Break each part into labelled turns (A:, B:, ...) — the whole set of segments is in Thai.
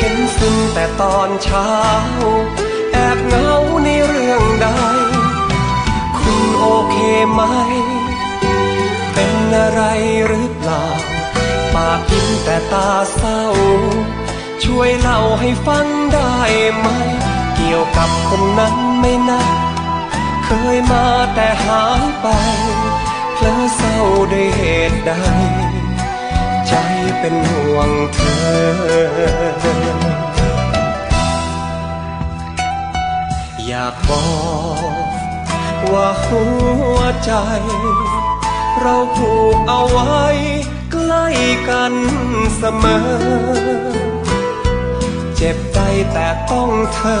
A: เห็นซึ้งแต่ตอนเช้า แอบเงาในเรื่องใด คุณโอเคไหม เป็นอะไรหรือเปล่า ปากยิ้มแต่ตาเศร้า ช่วยเล่าให้ฟังได้ไหม เกี่ยวกับคนนั้นไม่นะเคยมาแต่หายไปเพลอเศร้าด้วยเหตุใด ใจเป็นห่วงเธอ อยากบอกว่าหัวใจ เราผูกเอาไว้ใกล้กันเสมอ เจ็บใจแต่ต้องเธอ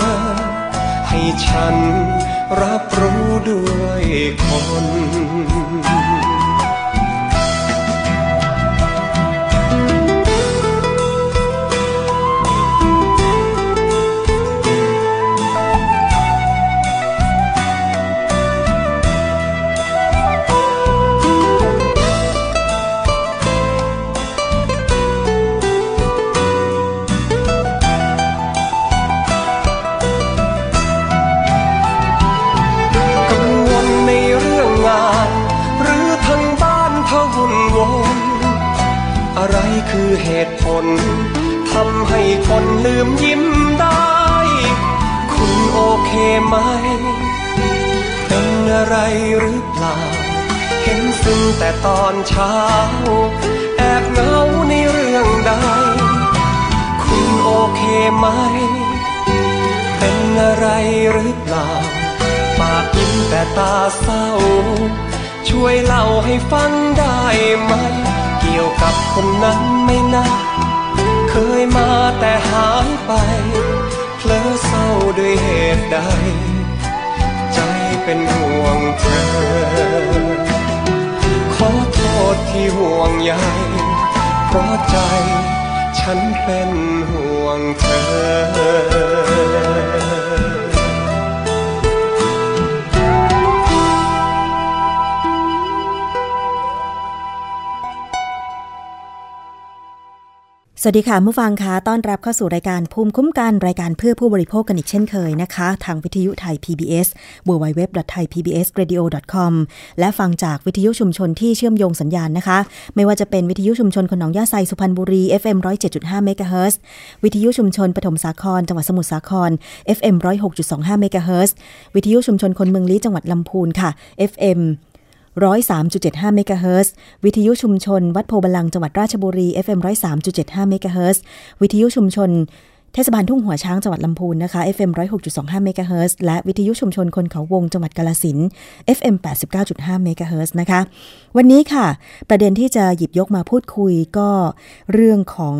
A: ให้ฉันรับรู้ด้วยคน คือเหตุผลทำให้คนลืมยิ้มได้ คุณโอเคไหม เป็นอะไรหรือเปล่า เห็นซึ้งแต่ตอนเช้า แอบเหงาในเรื่องใด คุณโอเคไหม เป็นอะไรหรือเปล่า ปากยิ้มแต่ตาเศร้า ช่วยเล่าให้ฟังได้ไหม กี่ยวกับคนนั้นไม่นะเคยมาแต่หายไป เพลอเศร้าด้วยเหตุใด ใจเป็นห่วงเธอ ขอโทษที่ห่วงใยเพราะใจฉันเป็นห่วงเธอ
B: สวัสดีค่ะผู้ฟังคะต้อนรับเข้าสู่รายการภูมิคุ้มกันรายการเพื่อผู้บริโภคกันอีกเช่นเคยนะคะ ทางวิทยุไทย PBS www.thaipbsradio.com และฟังจากวิทยุชุมชนที่เชื่อมโยงสัญญาณนะคะ ไม่ว่าจะเป็นวิทยุชุมชนคนหนองยาไซสุพรรณบุรี FM 107.5เมกะเฮิร์วิทยุชุมชนปฐมสาคร จังหวัดสมุทรสาคร FM 106.25เมกะเฮิร์วิทยุชุมชนคนเมืองลี้จังหวัดลำพูนค่ะ FM 103.75 เมกะเฮิรตซ์วิทยุชุมชน วัดโพธิ์บัลลังก์จังหวัดราชบุรี FM 103.75 เมกะเฮิรตซ์วิทยุชุมชน เทศบาลทุ่งหัวช้างจังหวัดลำพูนนะคะ FM 106.25เมกะเฮิรตซ์และวิทยุชุมชนคนเขาวงจังหวัดกาฬสินธุ์ FM 89.5เมกะเฮิรตซ์นะคะ วันนี้ค่ะ ประเด็นที่จะหยิบยกมาพูดคุยก็เรื่องของ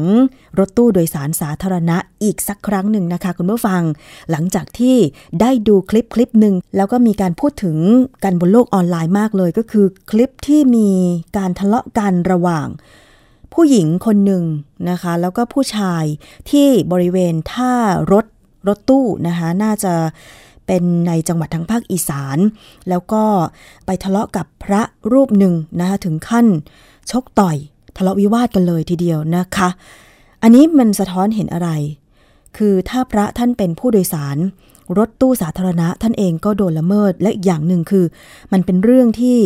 B: รถตู้โดยสารสาธารณะอีกสักครั้งหนึ่งนะคะ คุณผู้ฟัง หลังจากที่ได้ดูคลิปคลิปหนึ่งแล้วก็มีการพูดถึงกันบนโลกออนไลน์มากเลยก็คือ คลิปที่มีการทะเลาะกันระหว่าง ผู้หญิงคนหนึ่งนะคะ แล้วก็ผู้ชายที่บริเวณท่ารถรถตู้นะคะ น่าจะเป็นในจังหวัดทางภาคอีสาน แล้วก็ไปทะเลาะกับพระรูปหนึ่งนะคะ ถึงขั้นชกต่อยทะเลาะวิวาทกันเลยทีเดียวนะคะ อันนี้มันสะท้อนเห็นอะไร คือถ้าพระท่านเป็นผู้โดยสาร รถตู้สาธารณะท่านเองก็โดนละเมิด และอีกอย่างหนึ่งคือ มันเป็นเรื่องที่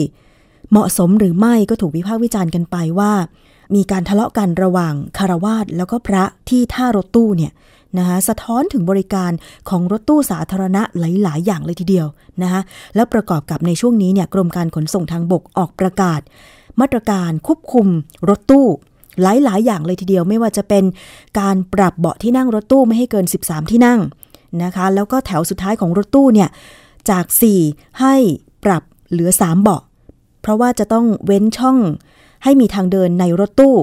B: เหมาะสมหรือไม่ก็ถูกวิพากษ์วิจารณ์กันไปว่า มีการทะเลาะกันระหว่างคารวาสแล้วก็พระที่ท่ารถตู้เนี่ยนะคะสะท้อนถึงบริการของรถตู้สาธารณะหลาย ๆ อย่างเลยทีเดียวนะคะแล้วประกอบกับในช่วงนี้เนี่ยกรมการขนส่งทางบกออกประกาศ มาตรการควบคุมรถตู้หลาย ๆ อย่างเลยทีเดียวไม่ว่าจะเป็นการปรับเบาะที่นั่งรถตู้ไม่ให้เกิน 13 ที่นั่งนะคะแล้วก็แถวสุดท้ายของรถตู้เนี่ยจาก 4 ให้ปรับเหลือ 3 เบาะ เพราะว่าจะต้องเว้นช่อง ให้มีทางเดินในรถตู้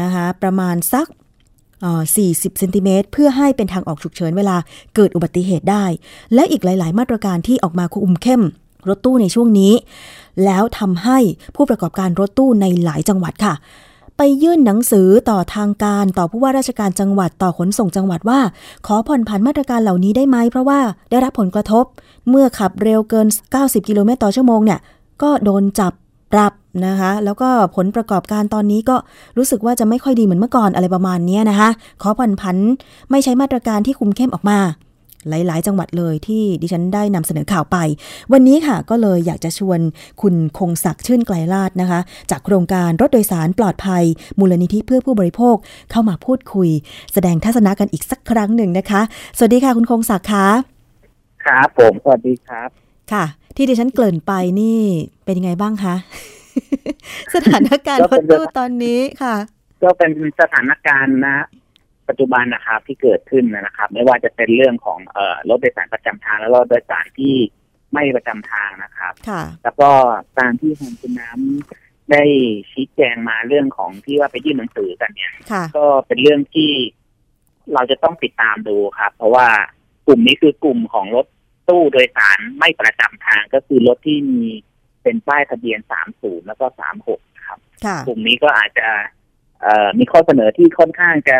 B: นะคะประมาณสักเอ่อ40เซนติเมตรเพื่อให้เป็นทางออกฉุกเฉินเวลาเกิดอุบัติเหตุได้ และอีกหลาย ๆ มาตรการที่ออกมาคุมเข้มรถตู้ในช่วงนี้ แล้วทำให้ผู้ประกอบการรถตู้ในหลายจังหวัดค่ะ ไปยื่นหนังสือต่อทางการต่อผู้ว่าราชการจังหวัดต่อขนส่งจังหวัดว่า ขอผ่อนผันมาตรการเหล่านี้ได้ไหมเพราะว่าได้รับผลกระทบ เมื่อขับเร็วเกิน 90 กิโลเมตรต่อชั่วโมงเนี่ยก็โดนจับ ปรับนะคะ แล้วก็ผลประกอบการตอนนี้ก็รู้สึกว่าจะไม่ค่อยดีเหมือนเมื่อก่อนอะไรประมาณเนี้ยนะคะ ขอผ่อนผันไม่ใช้มาตรการที่คุมเข้มออกมา หลาย ๆ จังหวัดเลยที่ดิฉันได้นำเสนอข่าวไป วันนี้ค่ะก็เลยอยากจะชวนคุณคงศักดิ์ชื่นไกลลาดนะคะ จากโครงการรถโดยสารปลอดภัย มูลนิธิเพื่อผู้บริโภคเข้ามาพูดคุย แสดงทัศนะกันอีกสักครั้งหนึ่งนะคะ สวัสดีค่ะคุณคงศักดิ์คะ
C: ครับผมสวัสดีครับ
B: ค่ะ ที่ดิฉันเกริ่นไปนี่เป็นยังไงบ้างคะ สถานการณ์รถตู้ตอนนี้ค่ะ
C: ก็เป็นสถานการณ์นะปัจจุบันนะครับที่เกิดขึ้นนะครับ ไม่ว่าจะเป็นเรื่องของเอ่อรถโดยสารประจำทาง และรถโดยสารที่ไม่ประจำทางนะครับ
B: ค่ะ
C: แล้วก็ตามที่ทางคุณน้ำได้ชี้แจงมาเรื่องของที่ว่าไปยื่นหนังสือกันเนี่ย
B: ค่ะ
C: ก็เป็นเรื่องที่เราจะต้องติดตามดูครับ เพราะว่ากลุ่มนี้คือกลุ่มของรถ ตู้โดยสารไม่ประจำทางก็คือรถที่มีเป็นป้ายทะเบียน 30 แล้วก็ 36 ครับ
B: ค่ะ
C: กลุ่มนี้ก็อาจจะเอ่อมีข้อเสนอที่ค่อนข้างจะ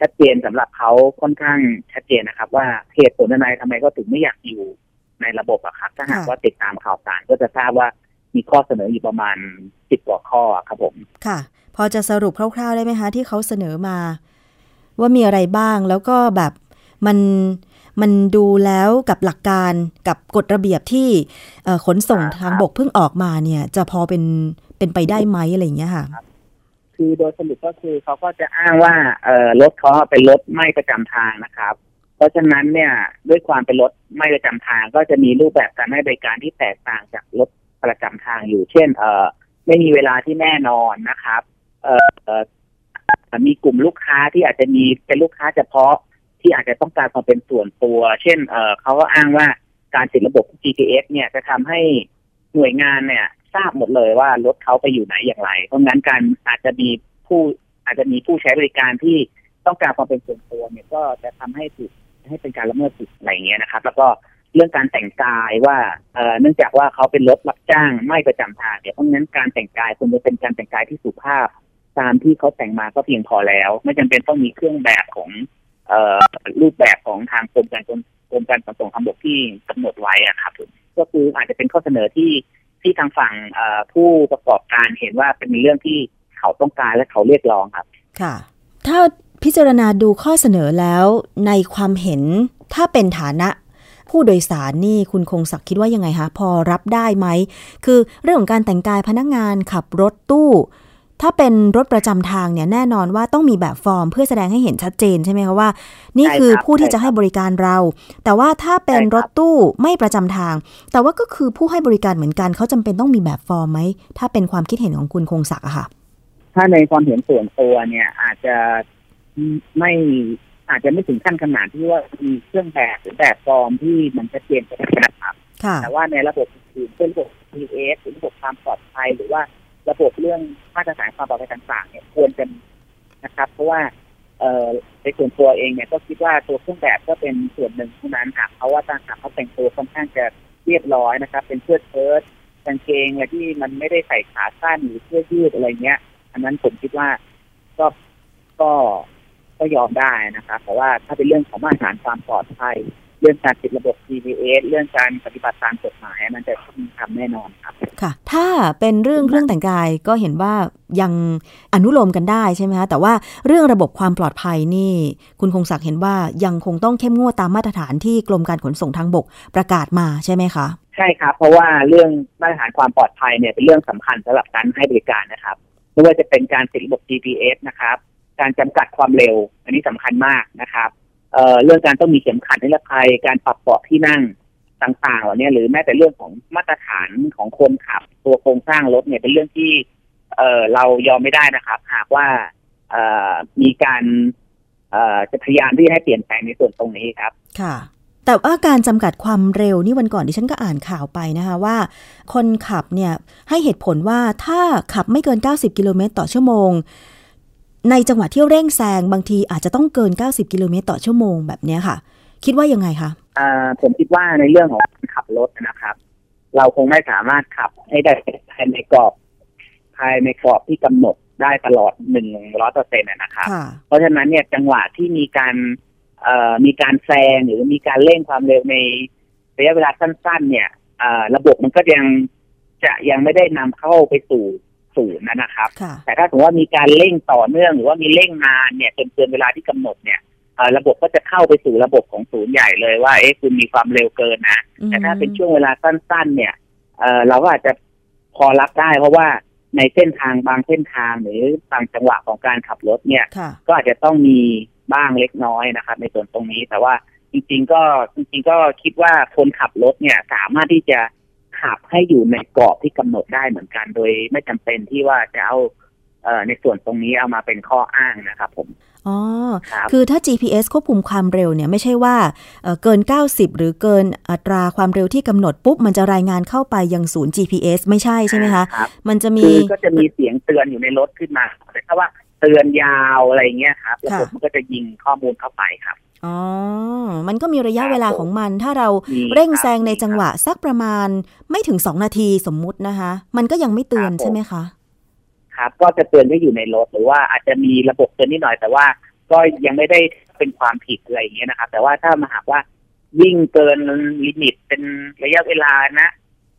C: ชัดเจนสำหรับเขาค่อนข้างชัดเจนนะครับ ว่าเหตุผลอะไรทำไมก็ถึงไม่อยากอยู่ในระบบอะครับ ถ้าหาก
B: ค่ะ
C: ว่าติดตามข่าวสารก็จะทราบว่ามีข้อเสนออยู่ประมาณสิบกว่าข้อครับผม
B: ค่ะ พอจะสรุปคร่าวๆได้ไหมคะ ที่เขาเสนอมา ว่ามีอะไรบ้างแล้วก็แบบมัน มันดูแล้วกับหลักการกับกฎระเบียบที่เอ่อขนส่ง
C: อ่า
B: ทางบกเพิ่งออกมาเนี่ย จะพอเป็นเป็นไปได้ไหมอะไรอย่างเงี้ยค่ะ
C: คือโดยสรุปก็คือเขาก็จะอ้างว่าเอ่อรถเขาเป็นรถไม่ประจำทางนะครับ เพราะฉะนั้นเนี่ยด้วยความเป็นรถไม่ประจำทาง ก็จะมีรูปแบบการให้บริการที่แตกต่างจากรถประจำทางอยู่ เช่น เอ่อไม่มีเวลาที่แน่นอนนะครับ เอ่อเอ่อมีกลุ่มลูกค้าที่อาจจะมีเป็นลูกค้าเฉพาะ ที่อาจจะต้องการความเป็นส่วนตัว เช่น เออเขาก็อ้างว่าการติดระบบ GPS เนี่ยจะทำให้หน่วยงานเนี่ย ทราบหมดเลยว่ารถเขาไปอยู่ไหนอย่างไร เพราะงั้นการอาจจะมีผู้อาจจะมีผู้ใช้บริการที่ต้องการความเป็นส่วนตัวเนี่ยก็จะทำให้ถูกให้เป็นการละเมิดสิทธิ์อะไรเงี้ยนะครับ แล้วก็เรื่องการแต่งกายว่าเนื่องจากว่าเขาเป็นรถรับจ้างไม่ประจำทางเนี่ยเพราะงั้นการแต่งกายควรจะเป็นการแต่งกายที่สุภาพ ตามที่เขาแต่งมาก็เพียงพอแล้ว ไม่จำเป็นต้องมีเครื่องแบบของ รูปแบบของทางกรมการขนกรมการขนส่งทางบกที่กำหนดไว้อะครับก็คืออาจจะเป็นข้อเสนอที่ที่ทางฝั่งผู้ประกอบการเห็นว่าเป็นเรื่องที่เขาต้องการและเขาเรียกร้องครับ
B: ค่ะ ถ้าพิจารณาดูข้อเสนอแล้วในความเห็นถ้าเป็นฐานะผู้โดยสารนี่คุณคงศักดิ์คิดว่ายังไงคะพอรับได้ไหม คือเรื่องของการแต่งกายพนักงานขับรถตู้ ถ้าเป็นรถประจำทางเนี่ยแน่นอนว่าต้องมีแบบฟอร์ม เพื่อแสดงให้เห็นชัดเจนใช่ไหมคะว่า นี่
C: ใช่ครับ
B: คือผู้ที่
C: ใช่
B: จะ
C: ครับ
B: ให้บริการเรา แต่ว่าถ้าเป็น
C: ใช่ครับ
B: รถตู้ไม่ประจำทาง แต่ว่าก็คือผู้ให้บริการเหมือนกันเขาจำเป็นต้องมีแบบฟอร์มไหมถ้าเป็นความคิดเห็นของคุณคงศักดิ์อะค่ะ
C: ถ้าในความเห็นส่วนตัวเนี่ยอาจจะไม่อาจจะไม่ถึงขั้นขนาดที่ว่ามีเครื่องแบบหรือแบบฟอร์มที่มันชัดเจนนะครับ
B: ค่ะ
C: แต่ว่าในระบบอื่นๆเช่นระบบ PS หรือระบบความปลอดภัยหรือว่า ระบบเรื่องมาตรฐานความปลอดภัยต่างๆเนี่ยควรจะนะครับ เพราะว่าเในส่วนตัวเองเนี่ยก็คิดว่าตัวเครื่องแบบก็เป็นส่วนหนึ่งเท่านั้นหากเขาะว่าต่างหากเขาแต่งตัวค่อนข้างจะเรียบร้อยนะครับ เป็นเสื้อเชิ้ตกางเกงอะไรที่มันไม่ได้ใส่ขาสั้นหรือเสื้อยืดอะไรเงี้ย อันนั้นผมคิดว่าก็ก็ก็ยอมได้นะครับแต่ว่าถ้าเป็นเรื่องของมาตรฐานความปลอดภัย เรื่องการติดระบบ GPS เรื่องการปฏิบัติตามกฎหมายมันจะต้องทำแน่นอนครับ
B: ค่ะ ถ้าเป็นเรื่องเครื่องแต่งกายก็เห็นว่ายังอนุโลมกันได้ใช่ไหมคะแต่ว่าเรื่องระบบความปลอดภัยนี่ คุณคงศักดิ์เห็นว่ายังคงต้องเข้มงวดตามมาตรฐานที่กรมการขนส่งทางบกประกาศมาใช่ไหมคะ
C: ใช่ครับ เพราะว่าเรื่องมาตรฐานความปลอดภัยเนี่ยเป็นเรื่องสำคัญสำหรับการให้บริการนะครับไม่ว่าจะเป็นการติดระบบ GPS นะครับ การจำกัดความเร็ว อันนี้สำคัญมากนะครับ เเรื่องการต้องมีเข็มขัดนิรภัยการปรับเบาะที่นั่งต่างๆเหล่านี้หรือแม้แต่เรื่องของมาตรฐานของคนขับ ตัวโครงสร้างรถเนี่ยเป็นเรื่องที่ เออเรายอมไม่ได้นะครับ หากว่าเออมีการเออจะพยายามที่จะให้เปลี่ยนแปลงในส่วนตรงนี้ครับ
B: ค่ะ แต่ว่าการจำกัดความเร็วนี่วันก่อนดิฉันก็อ่านข่าวไปนะคะว่า คนขับเนี่ยให้เหตุผลว่าถ้าขับไม่เกิน 90 กิโลเมตรต่อชั่วโมง ในจังหวะที่เร่งแซงบางทีอาจจะต้องเกิน 90 กิโลเมตรต่อชั่วโมงแบบเนี้ยค่ะ คิดว่ายังไงคะ
C: อ่าผมคิดว่าในเรื่องของการขับรถนะครับ เราคงไม่สามารถขับให้ได้ภายในกรอบ ภายในกรอบที่กำหนดได้ตลอดหนึ่งร้อยเปอร์เซ็นต์นะครับ
B: ค่ะ
C: เพราะฉะนั้นเนี่ยจังหวะที่มีการเอ่อมีการแซงหรือมีการเร่งความเร็วในระยะเวลาสั้น ๆ เนี่ยเอ่อระบบมันก็ยังจะยังไม่ได้นำเข้าไปสู่ ศูนย์นะครับ
B: ค่ะ
C: แต่ถ้าสมมติว่ามีการเร่งต่อเนื่องหรือว่ามีเร่งนานเนี่ยจนเกินเวลาที่กำหนดเนี่ยเอ่อระบบก็จะเข้าไปสู่ระบบของศูนย์ใหญ่เลยว่าเอ๊ะคุณมีความเร็วเกินนะ แต่ถ้าเป็นช่วงเวลาสั้น ๆ เนี่ยเอ่อเราก็อาจจะพอรับได้เพราะว่าในเส้นทางบางเส้นทางหรือบางจังหวะของการขับรถเนี่ย
B: ค่ะ
C: ก็อาจจะต้องมีบ้างเล็กน้อยนะครับ ในส่วนตรงนี้แต่ว่าจริง ๆ ก็จริง ๆ ก็คิดว่าคนขับรถเนี่ยสามารถที่จะ ขับให้อยู่ในกรอบที่กำหนดได้เหมือนกัน โดยไม่จำเป็นที่ว่าจะเอาเอ่อในส่วนตรงนี้เอามาเป็นข้ออ้างนะครับผม
B: อ๋อ
C: ครับ
B: คือถ้า GPS ควบคุมความเร็วเนี่ยไม่ใช่ว่าเอ่อเกิน 90 หรือเกินอัตราความเร็วที่กำหนดปุ๊บ มันจะรายงานเข้าไปยังศูนย์ GPS ไม่ใช่ใช่ไหมคะ
C: ครับ
B: มันจะมี
C: คือก็จะมีเสียงเตือนอยู่ในรถขึ้นมาแต่ถ้าว่าเตือนยาวอะไรเงี้ยครับระบบ
B: ค่ะ
C: มันก็จะยิงข้อมูลเข้าไปครับ
B: อ๋อ มันก็มีระยะ
C: ครับ
B: เวลาของมัน ถ้าเรา
C: มี
B: เร่ง
C: ครับ
B: แซงใน
C: มีครับ
B: จังหวะสักประมาณไม่ถึง2นาทีสมมุตินะคะ มันก็ยังไม่เตือน
C: ครับผม
B: ใช่ไหมคะ
C: ครับ ก็จะเตือนให้อยู่ในรถหรือว่าอาจจะมีระบบเตือนนิดหน่อยแต่ว่าก็ยังไม่ได้เป็นความผิดอะไรอย่างเงี้ยนะครับ แต่ว่าถ้ามาหากว่าวิ่งเกิน limit เป็นระยะเวลานะ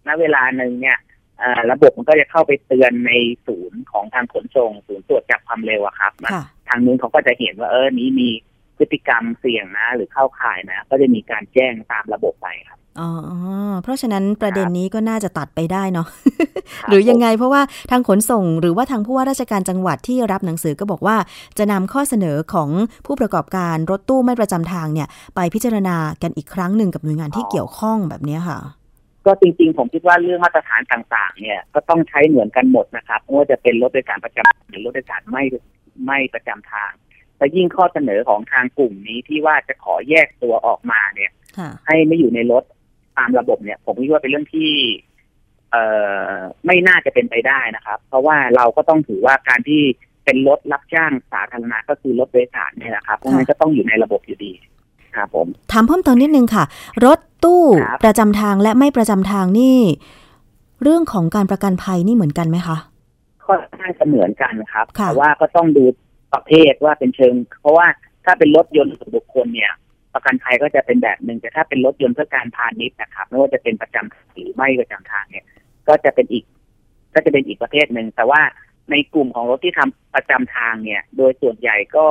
C: ณเวลาหนึ่งเนี่ยเอ่อระบบมันก็จะเข้าไปเตือนในศูนย์ของทางขนส่งศูนย์ตรวจจับความเร็วอะครับ
B: ค่ะ
C: ทางนู้นเขาก็จะเห็นว่าเออนี้มี พฤติกรรมเสี่ยงนะ หรือเข้าข่ายนะ ก็จะมีการแจ้งตามระบบไปครับ
B: อ๋อ เพราะฉะนั้นประเด็นนี้ก็น่าจะตัดไปได้เนาะ
C: ครับ
B: หรือยังไงเพราะว่าทางขนส่งหรือว่าทางผู้ว่าราชการจังหวัดที่รับหนังสือก็บอกว่า จะนำข้อเสนอของผู้ประกอบการรถตู้ไม่ประจำทางเนี่ย ไปพิจารณากันอีกครั้งหนึ่งกับหน่วยงานที่เกี่ยวข้องแบบเนี้ยค่ะ
C: ก็จริงๆ ผมคิดว่าเรื่องมาตรฐานต่างๆ เนี่ยก็ต้องใช้เหมือนกันหมดนะครับไม่ว่าจะเป็นรถโดยสารประจำหรือรถโดยสารไม่ไม่ประจำทาง แต่ยิ่งข้อเสนอของทางกลุ่มนี้ที่ว่าจะขอแยกตัวออกมาเนี่ย
B: ค่ะ
C: ให้ไม่อยู่ในรถตามระบบเนี่ย ผมคิดว่าเป็นเรื่องที่ เอ่อไม่น่าจะเป็นไปได้นะครับ เพราะว่าเราก็ต้องถือว่าการที่เป็นรถรับจ้างสาธารณะก็คือรถโดยสารเนี่ยนะครับเพราะงั้นก็ต้องอยู่ในระบบอยู่ดีครับผม
B: ถามเพิ่มเติมนิดนึงค่ะ รถตู้
C: ครับ
B: ประจำทางและไม่ประจำทางนี่ เรื่องของการประกันภัยนี่เหมือนกันไหมคะ
C: ค่อนข้างจะเหมือนกันครับ
B: ค่ะ
C: แต่ว่าก็ต้องดู ประเภทว่าเป็นเชิง เพราะว่าถ้าเป็นรถยนต์ส่วนบุคคลเนี่ย ประกันภัยก็จะเป็นแบบหนึ่งแต่ถ้าเป็นรถยนต์เพื่อการพาณิชย์นะครับไม่ว่าจะเป็นประจำทางหรือไม่ประจำทางเนี่ย ก็จะเป็นอีก ก็จะเป็นอีกประเภทหนึ่งแต่ว่าในกลุ่มของรถที่ทำประจำทางเนี่ย โดยส่วนใหญ่ก็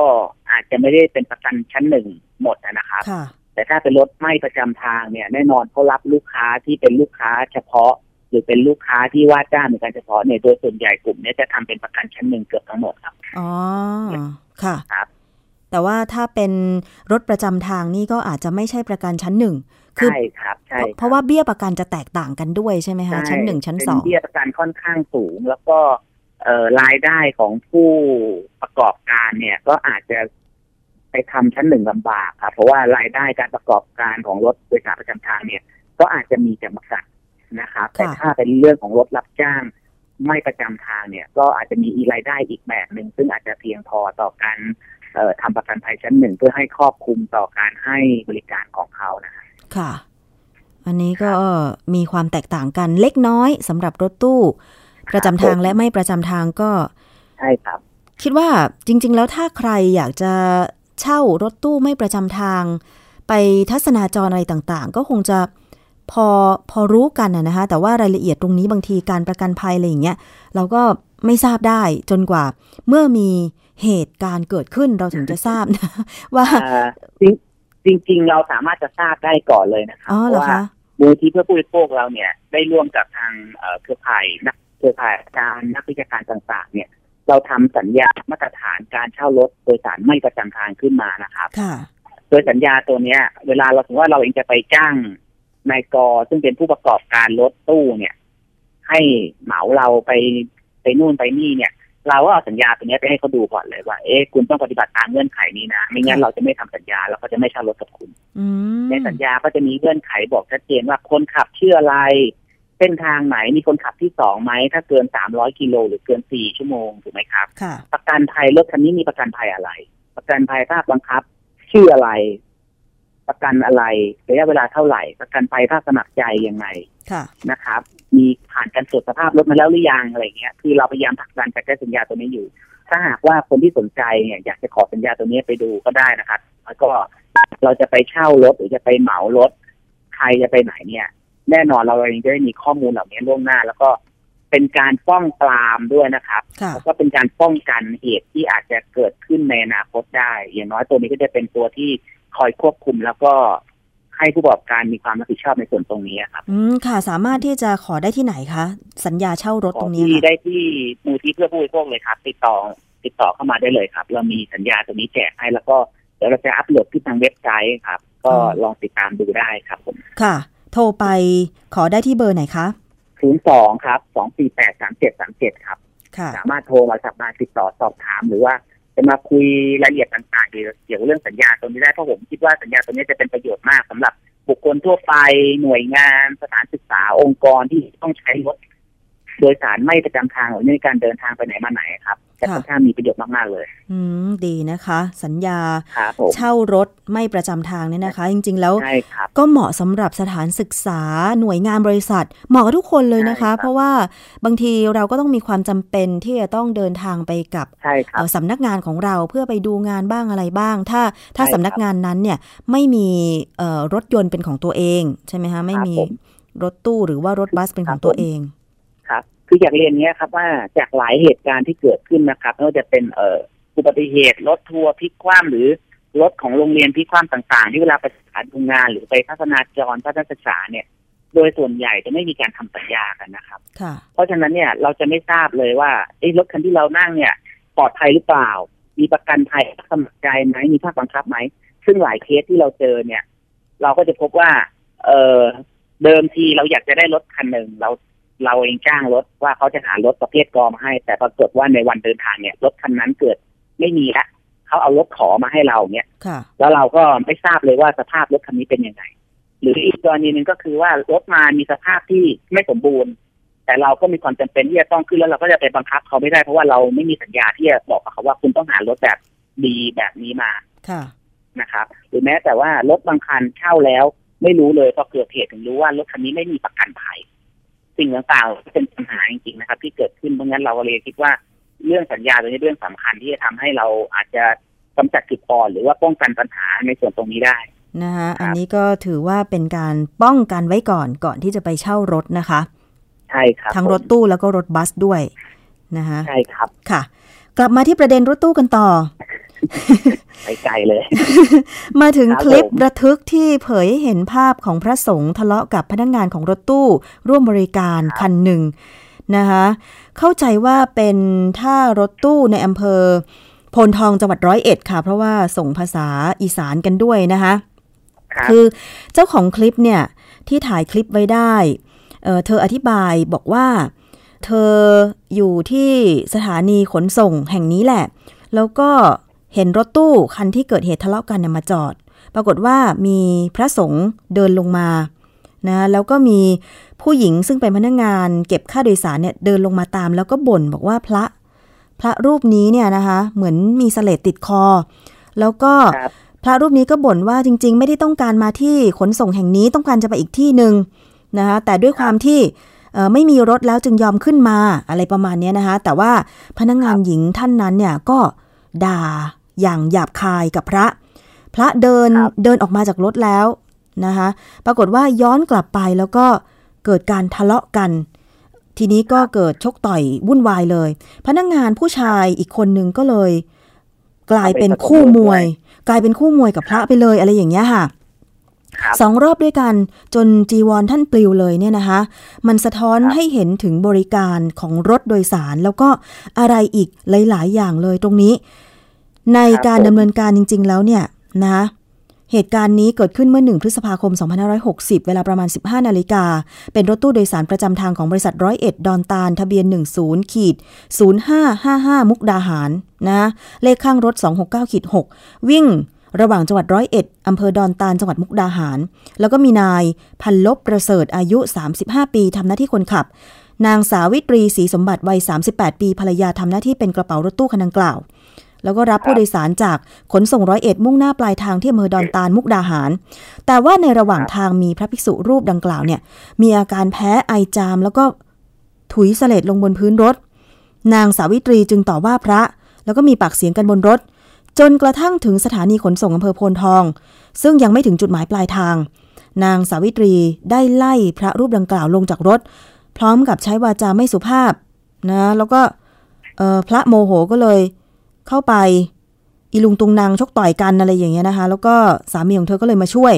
C: อาจจะไม่ได้เป็นประกันชั้นหนึ่งหมดนะครับ
B: ค่ะ
C: แต่ถ้าเป็นรถไม่ประจำทางเนี่ย แน่นอนเขารับลูกค้าที่เป็นลูกค้าเฉพาะ หรือเป็นลูกค้าที่ว่าจ้างเป็นการเฉพาะเนี่ยโดยส่วนใหญ่กลุ่มเนี้จะทำเป็นประกันชั้นหนึ่งเกือบทั้งหมดครับ
B: อ๋อค่ะ
C: ครับ
B: แต่ว่าถ้าเป็นรถประจำทางนี่ก็อาจจะไม่ใช่ประกันชั้นหนึ่งคือ
C: ใช่ครับใช่
B: เพราะเพราะว่าเบี้ยประกันจะแตกต่างกันด้วยใช่ไหมคะ
C: ใชั้
B: นหนึ่งชั้น
C: เป็
B: สอง
C: เบี้ยประกันค่อนข้างสูง แล้วก็เอ่อรายได้ของผู้ประกอบการเนี่ยก็อาจจะไปทำชั้นหนึ่งลำบากครับเพราะว่ารายได้การประกอบการของรถโดยสารประจำทางเนี่ย ก็อาจจะมีจำกัด นะครับแต่ถ้าเป็นเรื่องของรถรับจ้างไม่ประจำทางเนี่ย ก็อาจจะมีรายได้อีกแบบหนึ่งซึ่งอาจจะเพียงพอต่อการเอ่อทำประกันภัยชั้นหนึ่งเพื่อให้ครอบคลุมต่อการให้บริการของเขานะครับ
B: ค่ะ อันนี้ก็มีความแตกต่างกันเล็กน้อยสำหรับรถตู้ ประจำทางและไม่ประจำทางก็
C: ใช่ครับ
B: คิดว่าจริง ๆ แล้วถ้าใครอยากจะเช่ารถตู้ไม่ประจำทาง ไปทัศนาจรอะไรต่าง ๆ ก็คงจะ พอพอรู้กันนะนะคะแต่ว่ารายละเอียดตรงนี้บางทีการประกันภัยอะไรอย่างเงี้ยเราก็ไม่ทราบได้จนกว่า เมื่อมีเหตุการณ์เกิดขึ้นเราถึงจะทราบนะว่า
C: อ่าจริงจริงๆเราสามารถจะทราบได้ก่อนเลยนะครั
B: อ๋อ
C: เพ
B: เหรอ
C: ราะว่า
B: คะ
C: มูลที่เพื่อผู้บริโภคเราเนี่ย ได้ร่วมกับทางเอ่อเครือข่ายนักเครือข่ายอาจารย์นักวิชาการต่างๆ เนี่ย เราทำสัญญามาตรฐานการเช่ารถโดยสารไม่ประจำทางขึ้นมานะครับ
B: ค่ะ
C: โดยสัญญาตัวเนี้ย เวลาเราสมมติว่าเราเองจะไปจ้าง นายกอซึ่งเป็นผู้ประกอบการรถตู้เนี่ย ให้เหมาเราไปไปนู่นไปนี่เนี่ย เราก็เอาสัญญาตัวเนี้ยไปให้เขาดูก่อนเลยว่าเอ๊ะคุณต้องปฏิบัติตามเงื่อนไขนี้นะไม่งั้น
B: ค่ะ
C: เราจะไม่ทำสัญญาแล้วก็จะไม่เช่ารถกับคุณ
B: อืม
C: ในสัญญาก็จะมีเงื่อนไขบอกชัดเจนว่าคนขับชื่ออะไร เส้นทางไหนมีคนขับที่สองไหมถ้าเกินสามร้อยกิโลหรือเกินสี่ชั่วโมงถูกไหมครับ
B: ค่ะ
C: ประกันภัยรถคันนี้มีประกันภัยอะไร ประกันภัยภาคบังคับชื่ออะไร ประกันอะไรระยะเวลาเท่าไหร่ ประกันภัยภาคสมัครใจยังไง
B: ค่ะ
C: นะครับ มีผ่านการตรวจสภาพรถมาแล้วหรือยังอะไรเงี้ยคือเราพยายามผลักดันการใช้สัญญาตัวนี้อยู่ ถ้าหากว่าคนที่สนใจเนี่ยอยากจะขอสัญญาตัวนี้ไปดูก็ได้นะครับ แล้วก็เราจะไปเช่ารถหรือจะไปเหมารถ ใครจะไปไหนเนี่ย แน่นอนเราเองจะได้มีข้อมูลเหล่านี้ล่วงหน้า แล้วก็เป็นการป้องปรามด้วยนะครับ
B: ค่ะ
C: แล้วก็เป็นการป้องกันเหตุที่อาจจะเกิดขึ้นในอนาคตได้ อย่างน้อยตัวนี้ก็จะเป็นตัวที่ คอยควบคุมแล้วก็ให้ผู้ประกอบการมีความรับผิดชอบในส่วนตรงนี้ครับ
B: อืมค่ะ สามารถที่จะขอได้ที่ไหนคะ สัญญาเช่ารถ
C: ข
B: ต
C: อ
B: รงนี้
C: ที่
B: ค่ะ
C: ได้ที่มูลที่เพื่อผู้บริโภคเลยครับ ติดต่อติดต่อเข้ามาได้เลยครับ เรามีสัญญาตัวนี้แจกให้แล้วก็เดี๋ยวเราจะอัปโหลดที่ทางเว็บไซต์ครับ ก็
B: อืม
C: ลองติดตามดูได้ครับผม
B: ค่ะ โทรไปขอได้ที่เบอร์ไหนคะ
C: ศูนย์สองครับสองสี่แปดสามเจ็ดสามเจ็ดครับ
B: ค่ะ
C: สามารถโทรมาสัมมาติดต่อสอบถามหรือว่า จะมาคุยรายละเอียดต่างๆเกี่ยวกับเรื่องสัญญาตัวนี้ได้เพราะผมคิดว่าสัญญาตัวนี้จะเป็นประโยชน์มากสำหรับบุคคลทั่วไปหน่วยงานสถานศึกษาองค์กรที่ต้องใช้รถ โดยสารไม่ประจำทางหรือในการเดินทางไปไหนมาไหนครับจะ
B: ค่ะ
C: ค่อนข้างมีประโยชน์มากๆเลย
B: อืมดีนะคะ สัญญา
C: ครับผม
B: เช่ารถไม่ประจำทางเนี่ยนะคะ จริง ๆ แล้ว
C: ใช่ครับ
B: ก็เหมาะสำหรับสถานศึกษาหน่วยงานบริษัท เหมาะกับทุกคนเลยนะคะ
C: ใช่ครับ
B: เพราะว่าบางทีเราก็ต้องมีความจำเป็นที่จะต้องเดินทางไปกับ
C: ใช่ครับ
B: เอ่อสำนักงานของเราเพื่อไปดูงานบ้างอะไรบ้าง ถ้าถ้า
C: ใช่ครับ
B: สำนักงานนั้นเนี่ยไม่มีเอ่อรถยนต์เป็นของตัวเองใช่ไหมคะไม่มี
C: ผม
B: รถตู้หรือว่ารถบัสเป็นของ
C: ครับ
B: ตัว
C: ผม
B: เอง
C: ครับ คืออยากเรียนเนี้ยครับว่าจากหลายเหตุการณ์ที่เกิดขึ้นนะครับไม่ว่าจะเป็นเอ่ออุบัติเหตุรถทัวร์พลิกคว่ำหรือรถของโรงเรียนพลิกคว่ำต่างๆ ที่เวลาไปสถานดูงานหรือไปทัศนาจรทัศนศึกษาเนี่ย โดยส่วนใหญ่จะไม่มีการทำสัญญากันนะครับ
B: ค่ะ
C: เพราะฉะนั้นเนี่ยเราจะไม่ทราบเลยว่าเอ้รถคันที่เรานั่งเนี่ยปลอดภัยหรือเปล่า มีประกันภัยสมัครใจไหมมีภาคบังคับไหมซึ่งหลายเคสที่เราเจอเนี่ย เราก็จะพบว่า เออเดิมทีเราอยากจะได้รถคันหนึ่งเรา เราเองจ้างรถว่าเขาจะหารถประเภทกอมาให้ แต่ปรากฏว่าในวันเดินทางเนี่ยรถคันนั้นเกิดไม่มีละเขาเอารถขอมาให้เราเนี่ย
B: ค่ะ
C: แล้วเราก็ไม่ทราบเลยว่าสภาพรถคันนี้เป็นยังไงหรืออีกกรณีหนึ่งก็คือว่ารถมามีสภาพที่ไม่สมบูรณ์ แต่เราก็มีความจำเป็นที่จะต้องขึ้นแล้วเราก็จะไปบังคับเขาไม่ได้เพราะว่าเราไม่มีสัญญาที่จะบอกกับเขาว่าคุณต้องหารถแบบดีแบบนี้มา
B: ค่ะ
C: นะครับ หรือแม้แต่ว่ารถบางคันเช่าแล้ว ไม่รู้เลยพอเกิดเหตุถึงรู้ว่ารถคันนี้ไม่มีประกันภัย สิ่งต่างๆเป็นปัญหาจริงๆนะครับ ที่เกิดขึ้นเพราะงั้นเราก็เลยคิดว่าเรื่องสัญญาตัวนี้เรื่องสำคัญที่จะทำให้เราอาจจะกำจัดจุดอ่อนหรือว่าป้องกันปัญหาในส่วนตรงนี้ได้
B: นะคะ
C: ครับ
B: อันนี้ก็ถือว่าเป็นการป้องกันไว้ก่อนก่อนที่จะไปเช่ารถนะคะ
C: ใช่ครับ
B: ทั้งรถ
C: ผม
B: ตู้แล้วก็รถบัสด้วยนะคะ
C: ใช่ครับ
B: ค่ะ กลับมาที่ประเด็นรถตู้กันต่อ
C: ไปไกลเลย
B: มาถึง
C: ครับ
B: คลิป
C: ผม
B: ระทึกที่เผยให้เห็นภาพของพระสงฆ์ทะเลาะกับพนักงานของรถตู้ ร่วมบริการคันหนึ่งนะคะเข้าใจว่าเป็นท่ารถตู้ในอำเภอโพนทองจังหวัดร้อยเอ็ดค่ะ เพราะว่าส่งภาษาอีสานกันด้วยนะคะ
C: ครับ
B: คือเจ้าของคลิปเนี่ยที่ถ่ายคลิปไว้ได้เอ่อเธออธิบายบอกว่า เธออยู่ที่สถานีขนส่งแห่งนี้แหละ แล้วก็ เห็นรถตู้คันที่เกิดเหตุทะเลาะกันเนี่ยมาจอด ปรากฏว่ามีพระสงฆ์เดินลงมานะแล้วก็มีผู้หญิงซึ่งเป็นพนักงาน เก็บค่าโดยสารเนี่ยเดินลงมาตาม แล้วก็บ่นบอกว่าพระพระรูปนี้เนี่ยนะคะเหมือนมีเสลดติดคอ แล้วก็
C: ครับ
B: พระรูปนี้ก็บ่นว่าจริง ๆ ไม่ได้ต้องการมาที่ขนส่งแห่งนี้ต้องการจะไปอีกที่หนึ่งนะคะแต่ด้วยความที่เอ่อไม่มีรถแล้วจึงยอมขึ้นมาอะไรประมาณเนี้ยนะคะแต่ว่าพนักงานหญิงท่านนั้นเนี่ยก็ด่า อย่างหยาบคายกับพระ พระเดิน
C: ครับ
B: เดินออกมาจากรถแล้วนะคะปรากฏว่าย้อนกลับไปแล้วก็เกิดการทะเลาะกัน ทีนี้ก็เกิดชกต่อยวุ่นวายเลย พนักงานผู้ชายอีกคนนึงก็เลย กลายเป็นคู่มวย กลายเป็นคู่มวยกับพระไปเลยอะไรอย่างเงี้ยค่ะ
C: ครับ
B: สองรอบด้วยกันจนจีวรท่านปลิวเลยเนี่ยนะคะ มันสะท้อน
C: ครับ
B: ให้เห็นถึงบริการของรถโดยสาร แล้วก็อะไรอีกหลาย ๆ อย่างเลยตรงนี้ ในการดำเนินการจริง ๆ แล้วเนี่ยนะคะเหตุการณ์นี้เกิดขึ้นเมื่อ 1 พฤษภาคม 2560 เวลาประมาณ 15 นาฬิกา เป็นรถตู้โดยสารประจำทางของบริษัทร้อยเอ็ดดอนตาล ทะเบียน 10ขีด0555 มุกดาหารนะเลขข้างรถ 269ขีด6วิ่งระหว่างจังหวัดร้อยเอ็ดอำเภอดอนตาล จังหวัดมุกดาหาร แล้วก็มีนายพันลบประเสริฐอายุ 35 ปีทำหน้าที่คนขับ นางสาวิตรีศรีสมบัติวัย 38 ปีภรรยาทำหน้าที่เป็นกระเป๋ารถตู้คันดังกล่าว แล้วก็รับผู้โดยสารจากขนส่งร้อยเอ็ดมุ่งหน้าปลายทางที่อำเภอดอนตาลมุกดาหาร แต่ว่าในระหว่างทางมีพระภิกษุรูปดังกล่าวเนี่ย มีอาการแพ้ไอจาม แล้วก็ถุยเสลดลงบนพื้นรถ นางสาวิตรีจึงต่อว่าพระ แล้วก็มีปากเสียงกันบนรถ จนกระทั่งถึงสถานีขนส่งอำเภอโพนทอง ซึ่งยังไม่ถึงจุดหมายปลายทาง นางสาวิตรีได้ไล่พระรูปดังกล่าวลงจากรถ พร้อมกับใช้วาจาไม่สุภาพนะแล้วก็เอ่อพระโมโหก็เลย เข้าไป อีลุงตุงนางชกต่อยกันอะไรอย่างเงี้ยนะคะ แล้วก็สามีของเธอก็เลยมาช่วย